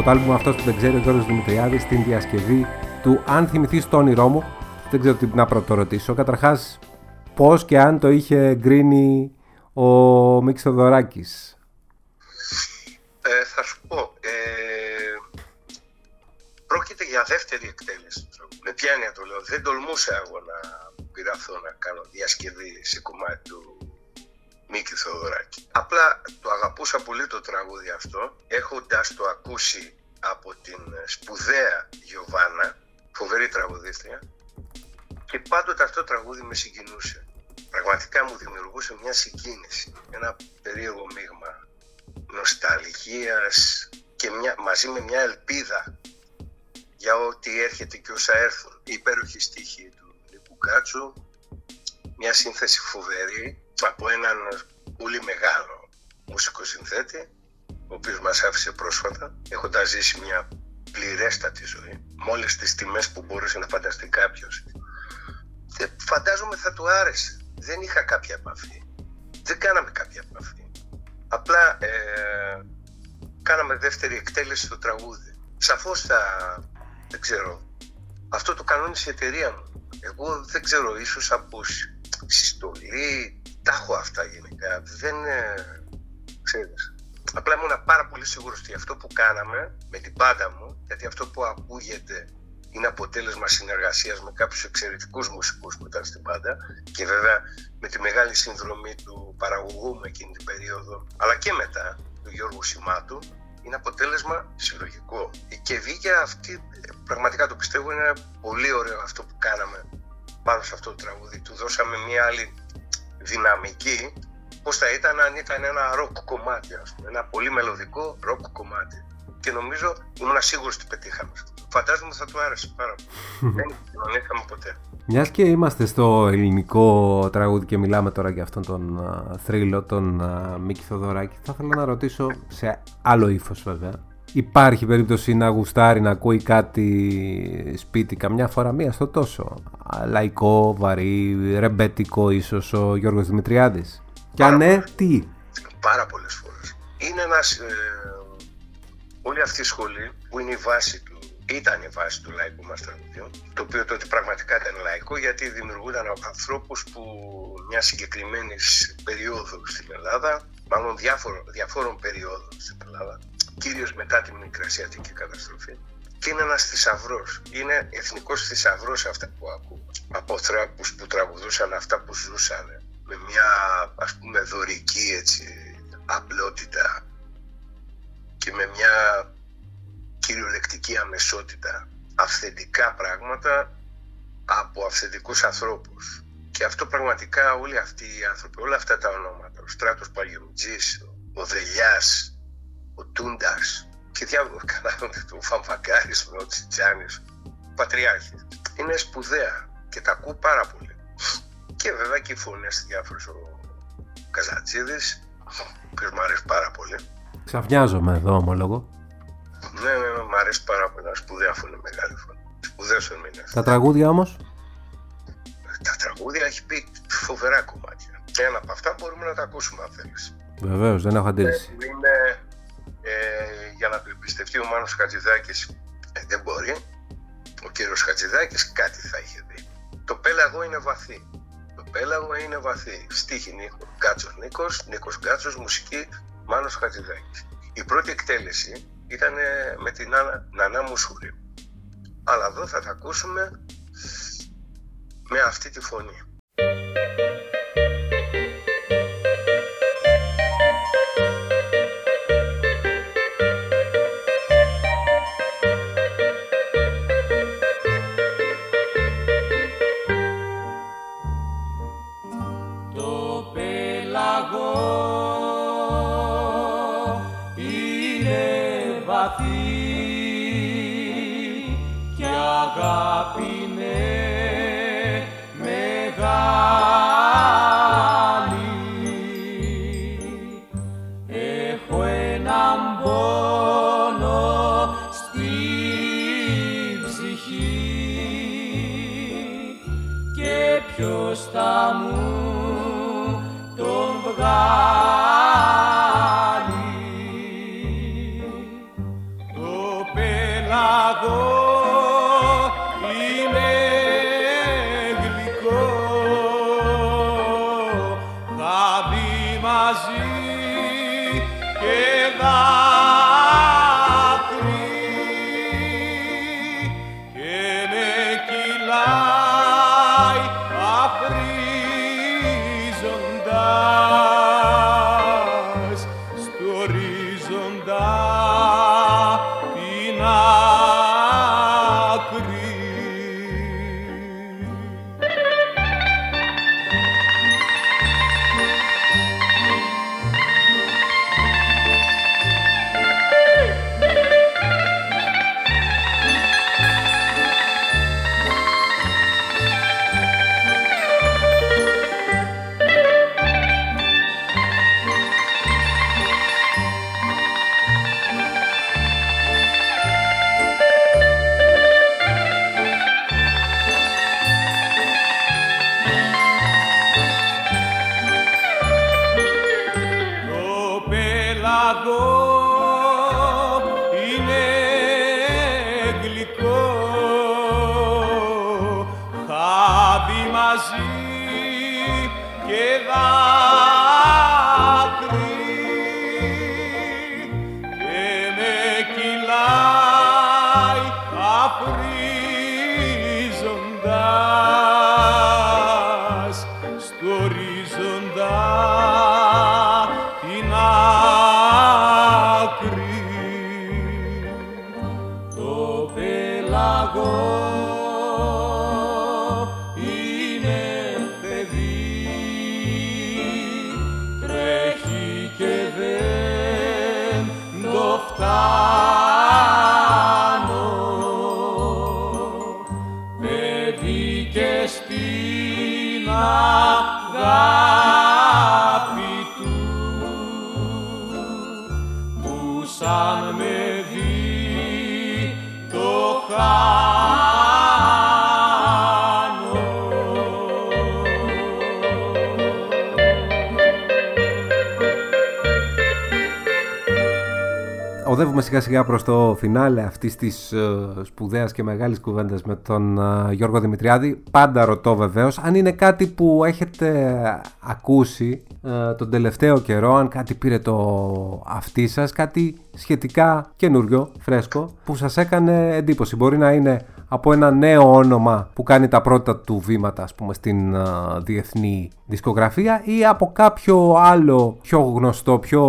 το άλμπουμ αυτός που δεν ξέρει ο Γιώργος Δημητριάδης στην διασκευή του Αν θυμηθείς το όνειρό μου. Δεν ξέρω τι να πρώτο ρωτήσω. Καταρχάς, πώς και αν το είχε γκρίνει ο Μίξ Θοδωράκης. Ε, θα σου πω. Ε, πρόκειται για δεύτερη εκτέλεση. Με ποια έννοια το λέω. Δεν τολμούσα εγώ να πειραθώ να κάνω διασκευή σε κομμάτι του Μίκη Θεοδωράκη. Απλά το αγαπούσα πολύ το τραγούδι αυτό, έχοντας το ακούσει από την σπουδαία Γιωβάνα, φοβερή τραγουδίστρια, και πάντοτε αυτό το τραγούδι με συγκινούσε. Πραγματικά μου δημιουργούσε μια συγκίνηση, ένα περίεργο μείγμα νοσταλγίας και μια, μαζί με μια ελπίδα για ό,τι έρχεται και όσα έρθουν. Η υπέροχη στίχη του Νίκου Κάτσου, μια σύνθεση φοβερή από έναν πολύ μεγάλο μουσικό συνθέτη, ο οποίος μας άφησε πρόσφατα, έχοντας ζήσει μια πληρέστατη ζωή, με όλες τις τιμές που μπορούσε να φανταστεί κάποιος. Ε, φαντάζομαι θα του άρεσε. Δεν είχα κάποια επαφή. Δεν κάναμε κάποια επαφή. Απλά ε, κάναμε δεύτερη εκτέλεση στο τραγούδι. Σαφώς θα, δεν ξέρω, αυτό το κανόνισε η εταιρεία μου. Εγώ δεν ξέρω, ίσως από συστολή, τα έχω αυτά γενικά. Δεν, ε, ξέρεις. Απλά ήμουν πάρα πολύ σίγουρος ότι αυτό που κάναμε με την πάντα μου, γιατί αυτό που ακούγεται είναι αποτέλεσμα συνεργασίας με κάποιους εξαιρετικούς μουσικούς που ήταν στην πάντα και βέβαια με τη μεγάλη συνδρομή του παραγωγού μου εκείνη την περίοδο, αλλά και μετά του Γιώργου Σιμάτου, είναι αποτέλεσμα συλλογικό. Και βγήκε αυτή, πραγματικά το πιστεύω, είναι πολύ ωραίο αυτό που κάναμε πάνω σε αυτό το τραγούδι. Του δώσαμε μια άλλη δυναμική, πώς θα ήταν αν ήταν ένα ροκ κομμάτι, ας πούμε, ένα πολύ μελωδικό ροκ κομμάτι. Και νομίζω, ήμουν σίγουρος ότι πετύχαμε. Φαντάζομαι ότι θα του άρεσε πάρα πολύ. [laughs] Δεν κοινωνήσαμε ποτέ. Μιας και είμαστε στο ελληνικό τραγούδι και μιλάμε τώρα για αυτόν τον uh, θρύλο, τον uh, Μίκη Θοδωράκη, θα ήθελα να ρωτήσω σε άλλο ύφος βέβαια. Υπάρχει περίπτωση να γουστάρει να ακούει κάτι σπίτι καμιά φορά μία στο τόσο. Λαϊκό, βαρύ, ρεμπέτικο ίσως ο Γιώργος Δημητριάδης. Και αν ναι, τι; Πάρα πολλές φορές. Είναι ένας ε, όλη αυτή η σχολή που είναι η βάση του, ήταν η βάση του λαϊκού μας τραγουδιού, το οποίο τότε πραγματικά ήταν λαϊκό γιατί δημιουργούνταν από ανθρώπους που μια συγκεκριμένης περίοδου στην Ελλάδα, μάλλον διάφορων, διαφόρων περιόδων στην Ελλάδα, κυρίως μετά την Μικρασιατική καταστροφή, και είναι ένας θησαυρός. Είναι εθνικός θησαυρός αυτά που ακούω. Από ανθρώπους που τραγουδούσαν αυτά που ζούσαν με μια ας πούμε δωρική έτσι, απλότητα και με μια κυριολεκτική αμεσότητα αυθεντικά πράγματα από αυθεντικούς ανθρώπους. Και αυτό πραγματικά όλοι αυτοί οι άνθρωποι, όλα αυτά τα ονόματα, ο Στράτος Παλιουμτζής, ο Δελιάς, ο Τούντας και διάβολο καλά ο Φαμφαγκάρης, ο Τσιτζάνης, ο Πατριάρχης. Είναι σπουδαία και τα ακούω πάρα πολύ. Και βέβαια και οι φωνές διάφορες ο Καζατζίδης, που μου αρέσει πάρα πολύ. Ξαφνιάζομαι εδώ, ομολογώ. Ναι, ναι, ναι, μου αρέσει πάρα πολύ. Ένα σπουδαία φωνή, μεγάλη φωνή. Σπουδαίος ερμηνευτή. Τα τραγούδια όμως; Τα τραγούδια έχει πει φοβερά κομμάτια. Και ένα από αυτά μπορούμε να τα ακούσουμε αν θέλεις. Βεβαίως, δεν έχω αντίρρηση. Είναι ε, για να το εμπιστευτεί ο Μάνος Χατζηδάκης ε, δεν μπορεί. Ο κύριος Χατζηδάκης κάτι θα είχε δει. Το πέλαγο είναι βαθύ. Το πέλαγο είναι βαθύ. Στίχη Νίκος, Γκάτσος Νίκος, Νίκος Γκάτσος, μουσική Μάνος Χατζηδάκης. Η πρώτη εκτέλεση ήταν με την Νάνα, Νανά Μουσούρη. Αλλά εδώ θα τα ακούσουμε με αυτή τη φωνή. Σιγά σιγά προς το φινάλε αυτής της uh, σπουδαίας και μεγάλης κουβέντας με τον uh, Γιώργο Δημητριάδη. Πάντα ρωτώ βεβαίως αν είναι κάτι που έχετε ακούσει uh, τον τελευταίο καιρό, αν κάτι πήρε το αυτί σας, κάτι σχετικά καινούριο, φρέσκο, που σας έκανε εντύπωση. Μπορεί να είναι από ένα νέο όνομα που κάνει τα πρώτα του βήματα ας πούμε στην διεθνή δισκογραφία ή από κάποιο άλλο πιο γνωστό, πιο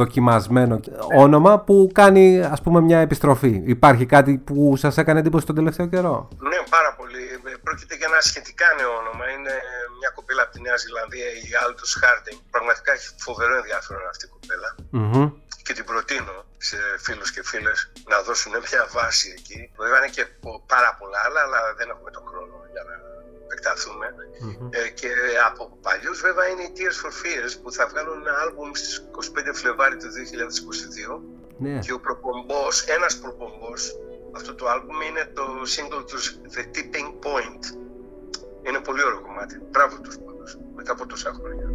δοκιμασμένο όνομα που κάνει ας πούμε μια επιστροφή. Υπάρχει κάτι που σας έκανε εντύπωση τον τελευταίο καιρό; Ναι, πάρα πολύ. Πρόκειται για ένα σχετικά νέο όνομα. Είναι μια κοπέλα από τη Νέα Ζηλανδία, η Aldous Harding. Πραγματικά έχει φοβερό ενδιαφέρον αυτή η κοπέλα. Mm-hmm. Και την προτείνω σε φίλους και φίλες να δώσουν μια βάση εκεί. Βέβαια είναι και πάρα πολλά άλλα, αλλά δεν έχουμε τον χρόνο για να επεκταθουμε Ε, και από παλιούς βέβαια είναι οι Tears for Fears που θα βγάλουν ένα άλμπουμ στις 25 Φλεβάρι του 2022 Ναι. και ο προπομπός, ένας προπομπός αυτού του άλμπουμ είναι το single τους The Tipping Point. Είναι πολύ ωραίο κομμάτι. Μπράβο τους πάντως, μετά από τόσα χρόνια.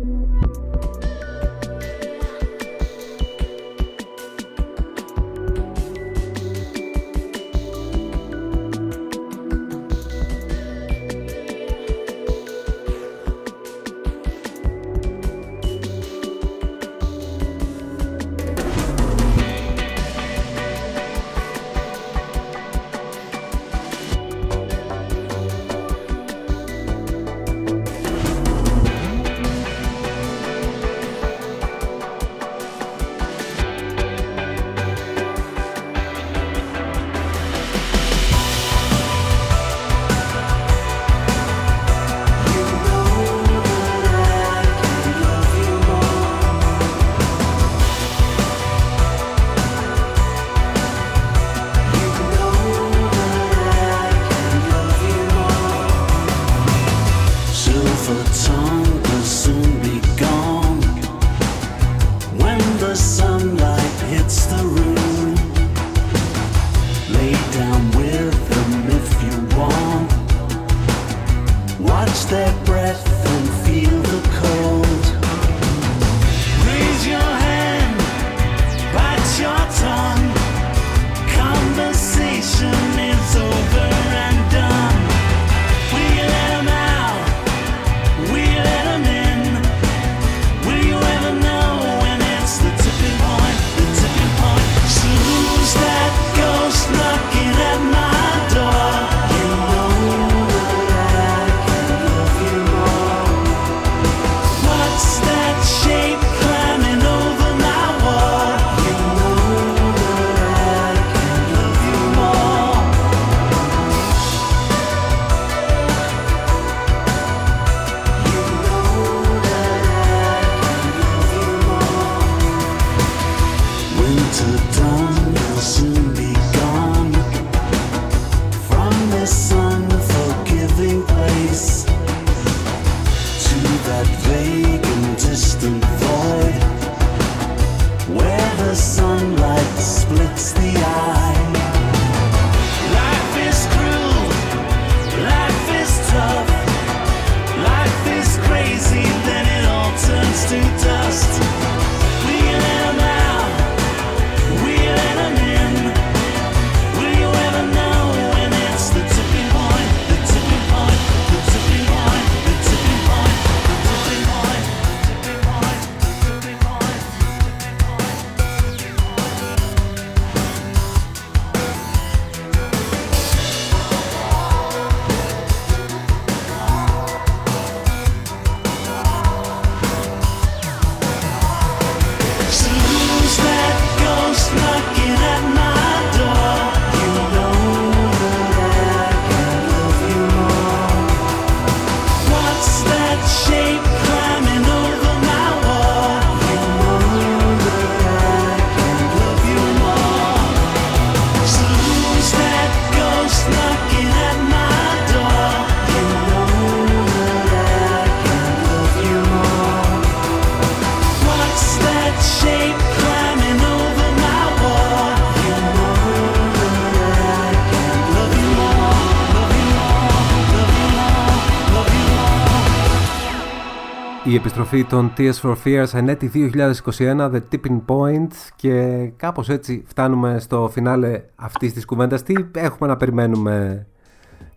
Επιστροφή των Tears for Fears ενέτη 2021, The Tipping Point και κάπως έτσι φτάνουμε στο φινάλε αυτής της κουβέντας. Τι έχουμε να περιμένουμε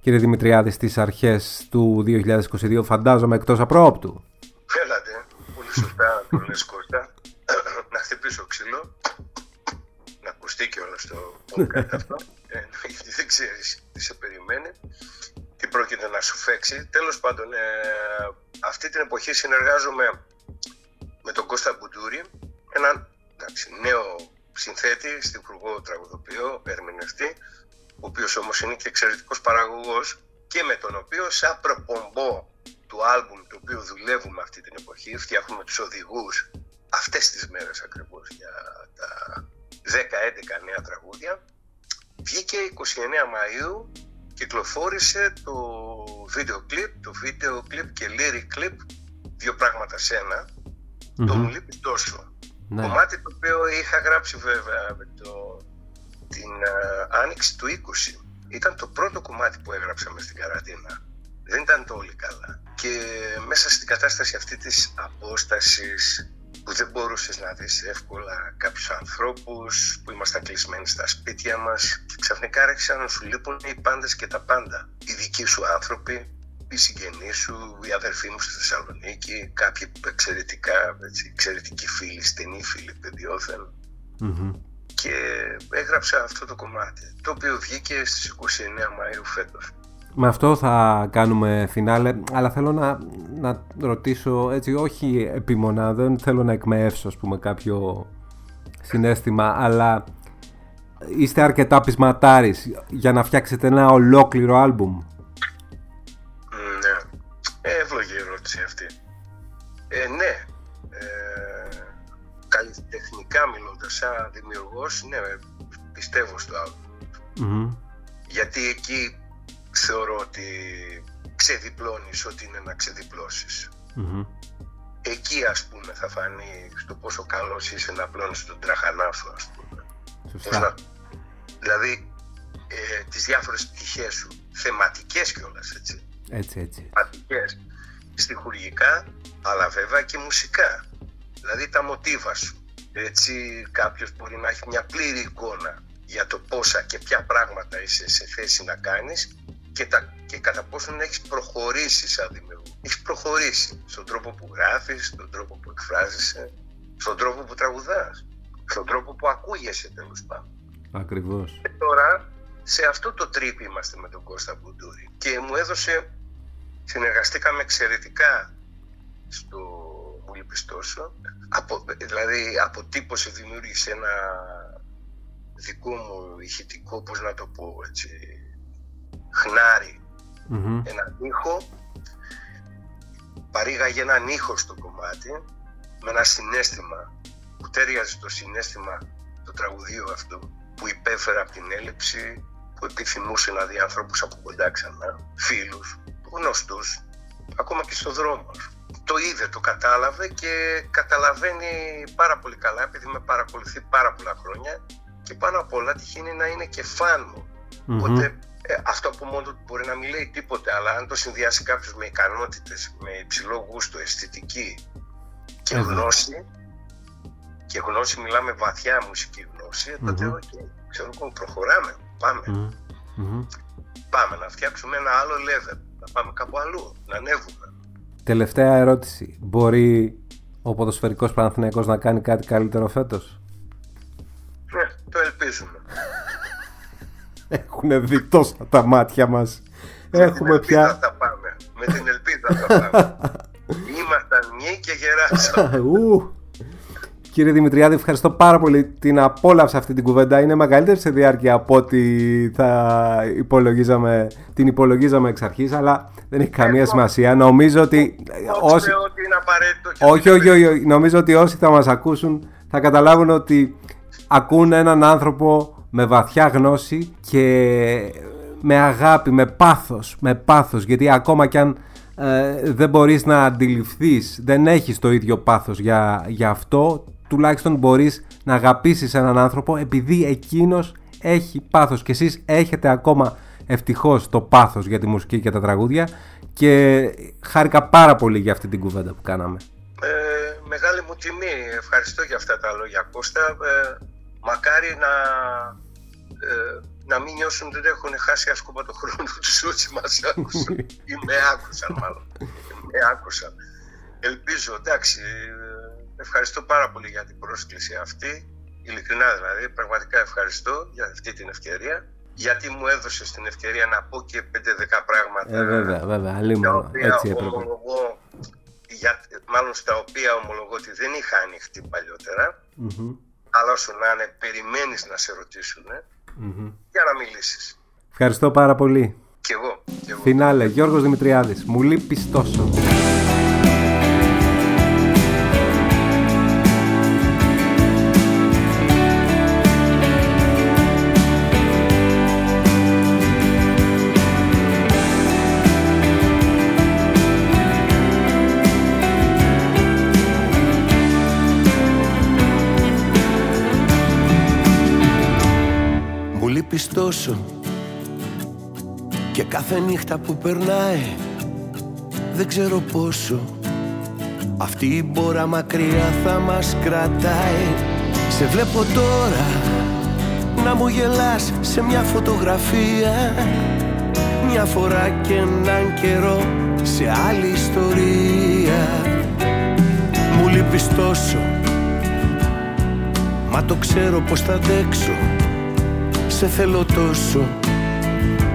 κύριε Δημητριάδη στις αρχές του 2022 φαντάζομαι εκτός απρόπτου. Έλατε, πολύ σωστά το λες Κώστα. να χτυπήσω ξύλο, να ακουστεί και όλο το podcast αυτό, ε, γιατί δεν ξέρεις τι σε περιμένει, τι πρόκειται να σου φέξει. Τέλος πάντων, ε, αυτή την εποχή συνεργάζομαι με τον Κώστα Μπουντούρη, έναν εντάξει, νέο συνθέτη, στιχουργό, τραγουδοποιό, ερμηνευτή, ο οποίος όμως είναι και εξαιρετικός παραγωγός και με τον οποίο σαν προπομπό του άλμπουμ το οποίο δουλεύουμε αυτή την εποχή, φτιάχνουμε τους οδηγούς αυτές τις μέρες ακριβώς για τα 10-11 νέα τραγούδια, βγήκε 29 Μαΐου, κυκλοφόρησε το βίντεο κλιπ, το βίντεο κλιπ και lyric κλιπ, δύο πράγματα σε ένα, το μου λείπει τόσο. Ναι. Κομμάτι το οποίο είχα γράψει βέβαια με το, την α, άνοιξη του 20. Ήταν το πρώτο κομμάτι που έγραψα μες στην καραντίνα. Δεν ήταν το όλοι καλά. Και μέσα στην κατάσταση αυτή της απόστασης που δεν μπορούσες να δεις εύκολα κάποιους ανθρώπους που ήμασταν κλεισμένοι στα σπίτια μας και ξαφνικά άρχισαν να σου λείπουν οι πάντες και τα πάντα. Οι δικοί σου άνθρωποι, οι συγγενείς σου, οι αδερφοί μου στη Θεσσαλονίκη, κάποιοι εξαιρετικά, έτσι, εξαιρετικοί φίλοι, στενοί φίλοι, παιδιόθεν. Και έγραψα αυτό το κομμάτι, το οποίο βγήκε στις 29 Μαΐου φέτος. Με αυτό θα κάνουμε φινάλε, αλλά θέλω να, να ρωτήσω έτσι, όχι επίμονα, δεν θέλω να εκμεύσω ας πούμε κάποιο συνέστημα, αλλά είστε αρκετά πεισματάρης για να φτιάξετε ένα ολόκληρο άλμπουμ; Ναι. Ε, εύλογη η ερώτηση αυτή. Ε, ναι. Ε, καλλιτεχνικά μιλώντας, σαν δημιουργός, ναι, πιστεύω στο άλμπουμ. Μμμ. Γιατί εκεί θεωρώ ότι ξεδιπλώνεις ό,τι είναι να ξεδιπλώσεις. Μμμ. Εκεί ας πούμε θα φανεί στο πόσο καλός είσαι να πλώνεις τον τραχανά σου ας πούμε. Πώς Σωστά. να- Δηλαδή ε, τις διάφορες πτυχές σου, θεματικές κιόλας έτσι. Έτσι, έτσι. θεματικές, στιχουργικά, αλλά βέβαια και μουσικά. Δηλαδή τα μοτίβα σου. Έτσι κάποιος μπορεί να έχει μια πλήρη εικόνα για το πόσα και ποια πράγματα είσαι σε θέση να κάνεις και, τα, και κατά πόσον έχεις προχωρήσει σαν δημιουργό. Έχεις προχωρήσει στον τρόπο που γράφεις, στον τρόπο που εκφράζεσαι, στον τρόπο που τραγουδάς, στον τρόπο που ακούγεσαι τέλος πάντων. Ακριβώς. Και τώρα σε αυτό το τρίπ είμαστε με τον Κώστα Μπουντούρη και μου έδωσε, συνεργαστήκαμε εξαιρετικά στο Μου λείπεις τόσο. Από, δηλαδή αποτύπωσε, δημιούργησε ένα δικό μου ηχητικό, πώς να το πω έτσι, χνάρι, Μμμ. έναν ήχο, παρήγαγε έναν ήχο στο κομμάτι με ένα συνέστημα που τέριαζε στο συνέστημα το τραγουδίο αυτό που υπέφερα από την έλλειψη που επιθυμούσε να δει ανθρώπους από κοντά ξανά, φίλους, γνωστούς, ακόμα και στο δρόμο. Το είδε, το κατάλαβε και καταλαβαίνει πάρα πολύ καλά επειδή με παρακολουθεί πάρα πολλά χρόνια και πάνω απ' όλα τυχαίνει να είναι και φαν μου. Μμμ. Οπότε ε, αυτό από μόνο του μπορεί να μην λέει τίποτε, αλλά αν το συνδυάσει κάποιος με ικανότητες, με υψηλό γούστο, αισθητική και Βέβαια. γνώση, και γνώση μιλάμε βαθιά μουσική γνώση, ε, τότε Μμμ. οκ, ξέρω εγώ, προχωράμε, πάμε. Μμμ. Μμμ. Πάμε να φτιάξουμε ένα άλλο level, να πάμε κάπου αλλού, να ανέβουμε. Τελευταία ερώτηση. Μπορεί ο ποδοσφαιρικός Παναθηναϊκός να κάνει κάτι καλύτερο φέτος; Ναι, το ελπίζουμε. Έχουν δει τόσα τα μάτια μας. Με την Έχουμε ελπίδα πια... θα πάμε. Με την ελπίδα θα πάμε. [laughs] Ήμασταν νιοί και γεράσαμε. [laughs] Ου. Κύριε Δημητριάδη, ευχαριστώ πάρα πολύ. Την απόλαυσα αυτή την κουβέντα. Είναι μεγαλύτερη σε διάρκεια από ό,τι θα υπολογίζαμε, την υπολογίζαμε εξ αρχής, αλλά δεν έχει καμία Εγώ- σημασία. Νομίζω ότι Όχι όσοι, ότι είναι απαραίτητο. και όχι, ότι όχι, όχι, νομίζω ότι όσοι θα μας ακούσουν θα καταλάβουν ότι ακούν έναν άνθρωπο με βαθιά γνώση και με αγάπη, με πάθος, με πάθος, γιατί ακόμα κι αν ε, δεν μπορείς να αντιληφθείς, δεν έχεις το ίδιο πάθος για, για αυτό, τουλάχιστον μπορείς να αγαπήσεις έναν άνθρωπο επειδή εκείνος έχει πάθος και εσείς έχετε ακόμα ευτυχώς το πάθος για τη μουσική και τα τραγούδια και χάρηκα πάρα πολύ για αυτή την κουβέντα που κάναμε. Ε, μεγάλη μου τιμή. Ευχαριστώ για αυτά τα λόγια Κώστα. Ε, μακάρι να, ε, να μην νιώσουν ότι έχουν χάσει ασκούμα το χρόνο τους όσοι μας άκουσαν [laughs] ή με άκουσαν μάλλον. με άκουσαν. Ελπίζω, εντάξει, ε, ευχαριστώ πάρα πολύ για την πρόσκληση αυτή. Ειλικρινά δηλαδή, πραγματικά ευχαριστώ για αυτή την ευκαιρία. Γιατί μου έδωσες την ευκαιρία να πω και 5-10 πράγματα. Ε, βέβαια, βέβαια, τα αλλήμον, οποία έτσι έπρεπε. ομολογώ, για, μάλλον στα οποία ομολογώ ότι δεν είχα ανοιχτεί παλιότερα. Μμμ, Αλλά όσο να είναι, περιμένεις να σε ρωτήσουν μμμ. για να μιλήσεις. Ευχαριστώ πάρα πολύ. Κι εγώ. Κι εγώ. Φινάλε, Γιώργος Δημητριάδης. Μου λείπεις τόσο. Τόσο Και κάθε νύχτα που περνάει Δεν ξέρω πόσο Αυτή η μπόρα μακριά θα μας κρατάει. Σε βλέπω τώρα Να μου γελάς σε μια φωτογραφία. Μια φορά και έναν καιρό Σε άλλη ιστορία. Μου λείπεις τόσο Μα το ξέρω πως θα αντέξω σε θέλω τόσο.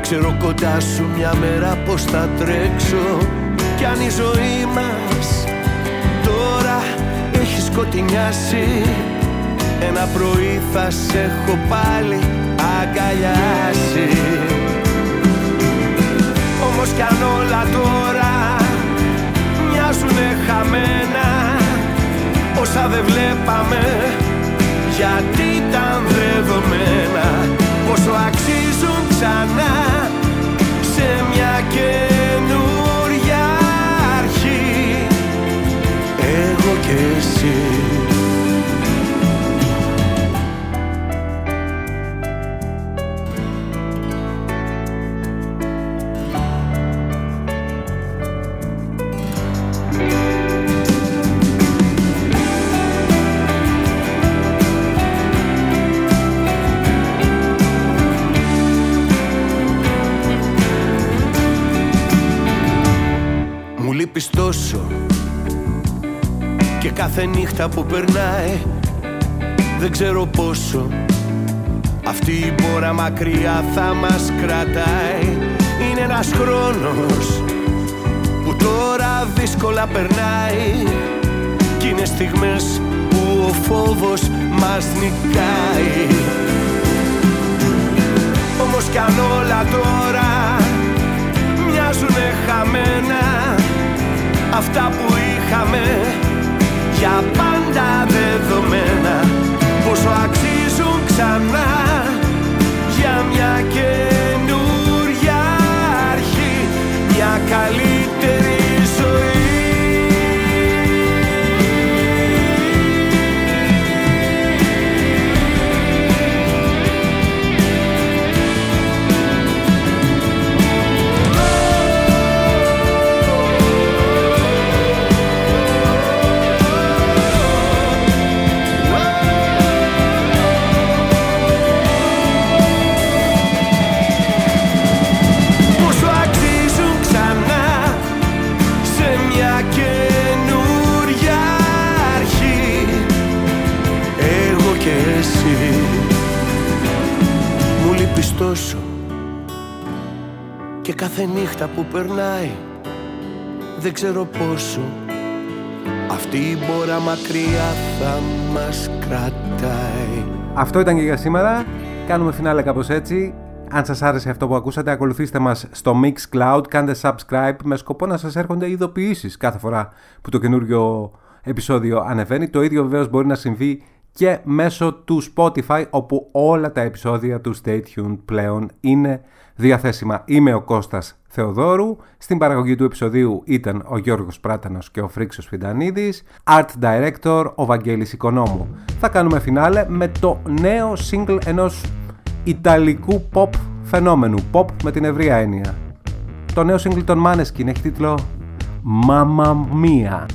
Ξέρω κοντά σου μια μέρα πως θα τρέξω. Κι αν η ζωή μας τώρα έχει σκοτεινιάσει Ένα πρωί θα σε έχω πάλι αγκαλιάσει. Όμως κι αν όλα τώρα μοιάζουνε χαμένα Όσα δεν βλέπαμε γιατί ήταν δεδομένα Πόσο αξίζουν ξανά Μου λείπεις τόσο Και κάθε νύχτα που περνάει Δεν ξέρω πόσο Αυτή η μπόρα μακριά θα μας κρατάει. Είναι ένας χρόνος Που τώρα δύσκολα περνάει Κι είναι στιγμές που ο φόβος μας νικάει. Όμως κι αν όλα τώρα μοιάζουνε χαμένα Αυτά που είχαμε για πάντα δεδομένα. Πόσο αξίζουν ξανά για μια καινούρια αρχή Μια καλύτερη Μου λείπεις τόσο Και κάθε νύχτα που περνάει Δεν ξέρω πόσο Αυτή η μπόρα μακριά θα μας κρατάει Αυτό ήταν και για σήμερα. Κάνουμε φινάλε κάπως έτσι. Αν σας άρεσε αυτό που ακούσατε, ακολουθήστε μας στο Mixcloud, κάντε subscribe με σκοπό να σας έρχονται ειδοποιήσεις κάθε φορά που το καινούριο επεισόδιο ανεβαίνει. Το ίδιο βεβαίως μπορεί να συμβεί και μέσω του Spotify, όπου όλα τα επεισόδια του Stay Tuned πλέον είναι διαθέσιμα. Είμαι ο Κώστας Θεοδόρου, στην παραγωγή του επεισοδίου ήταν ο Γιώργος Πράτανος και ο Φρίξος Φιντανίδης, Art Director ο Βαγγέλης Οικονόμου. Θα κάνουμε φινάλε με το νέο single ενός ιταλικού pop φαινόμενου, pop με την ευρία έννοια. το νέο single των Maneskin έχει τίτλο Mamma Mia.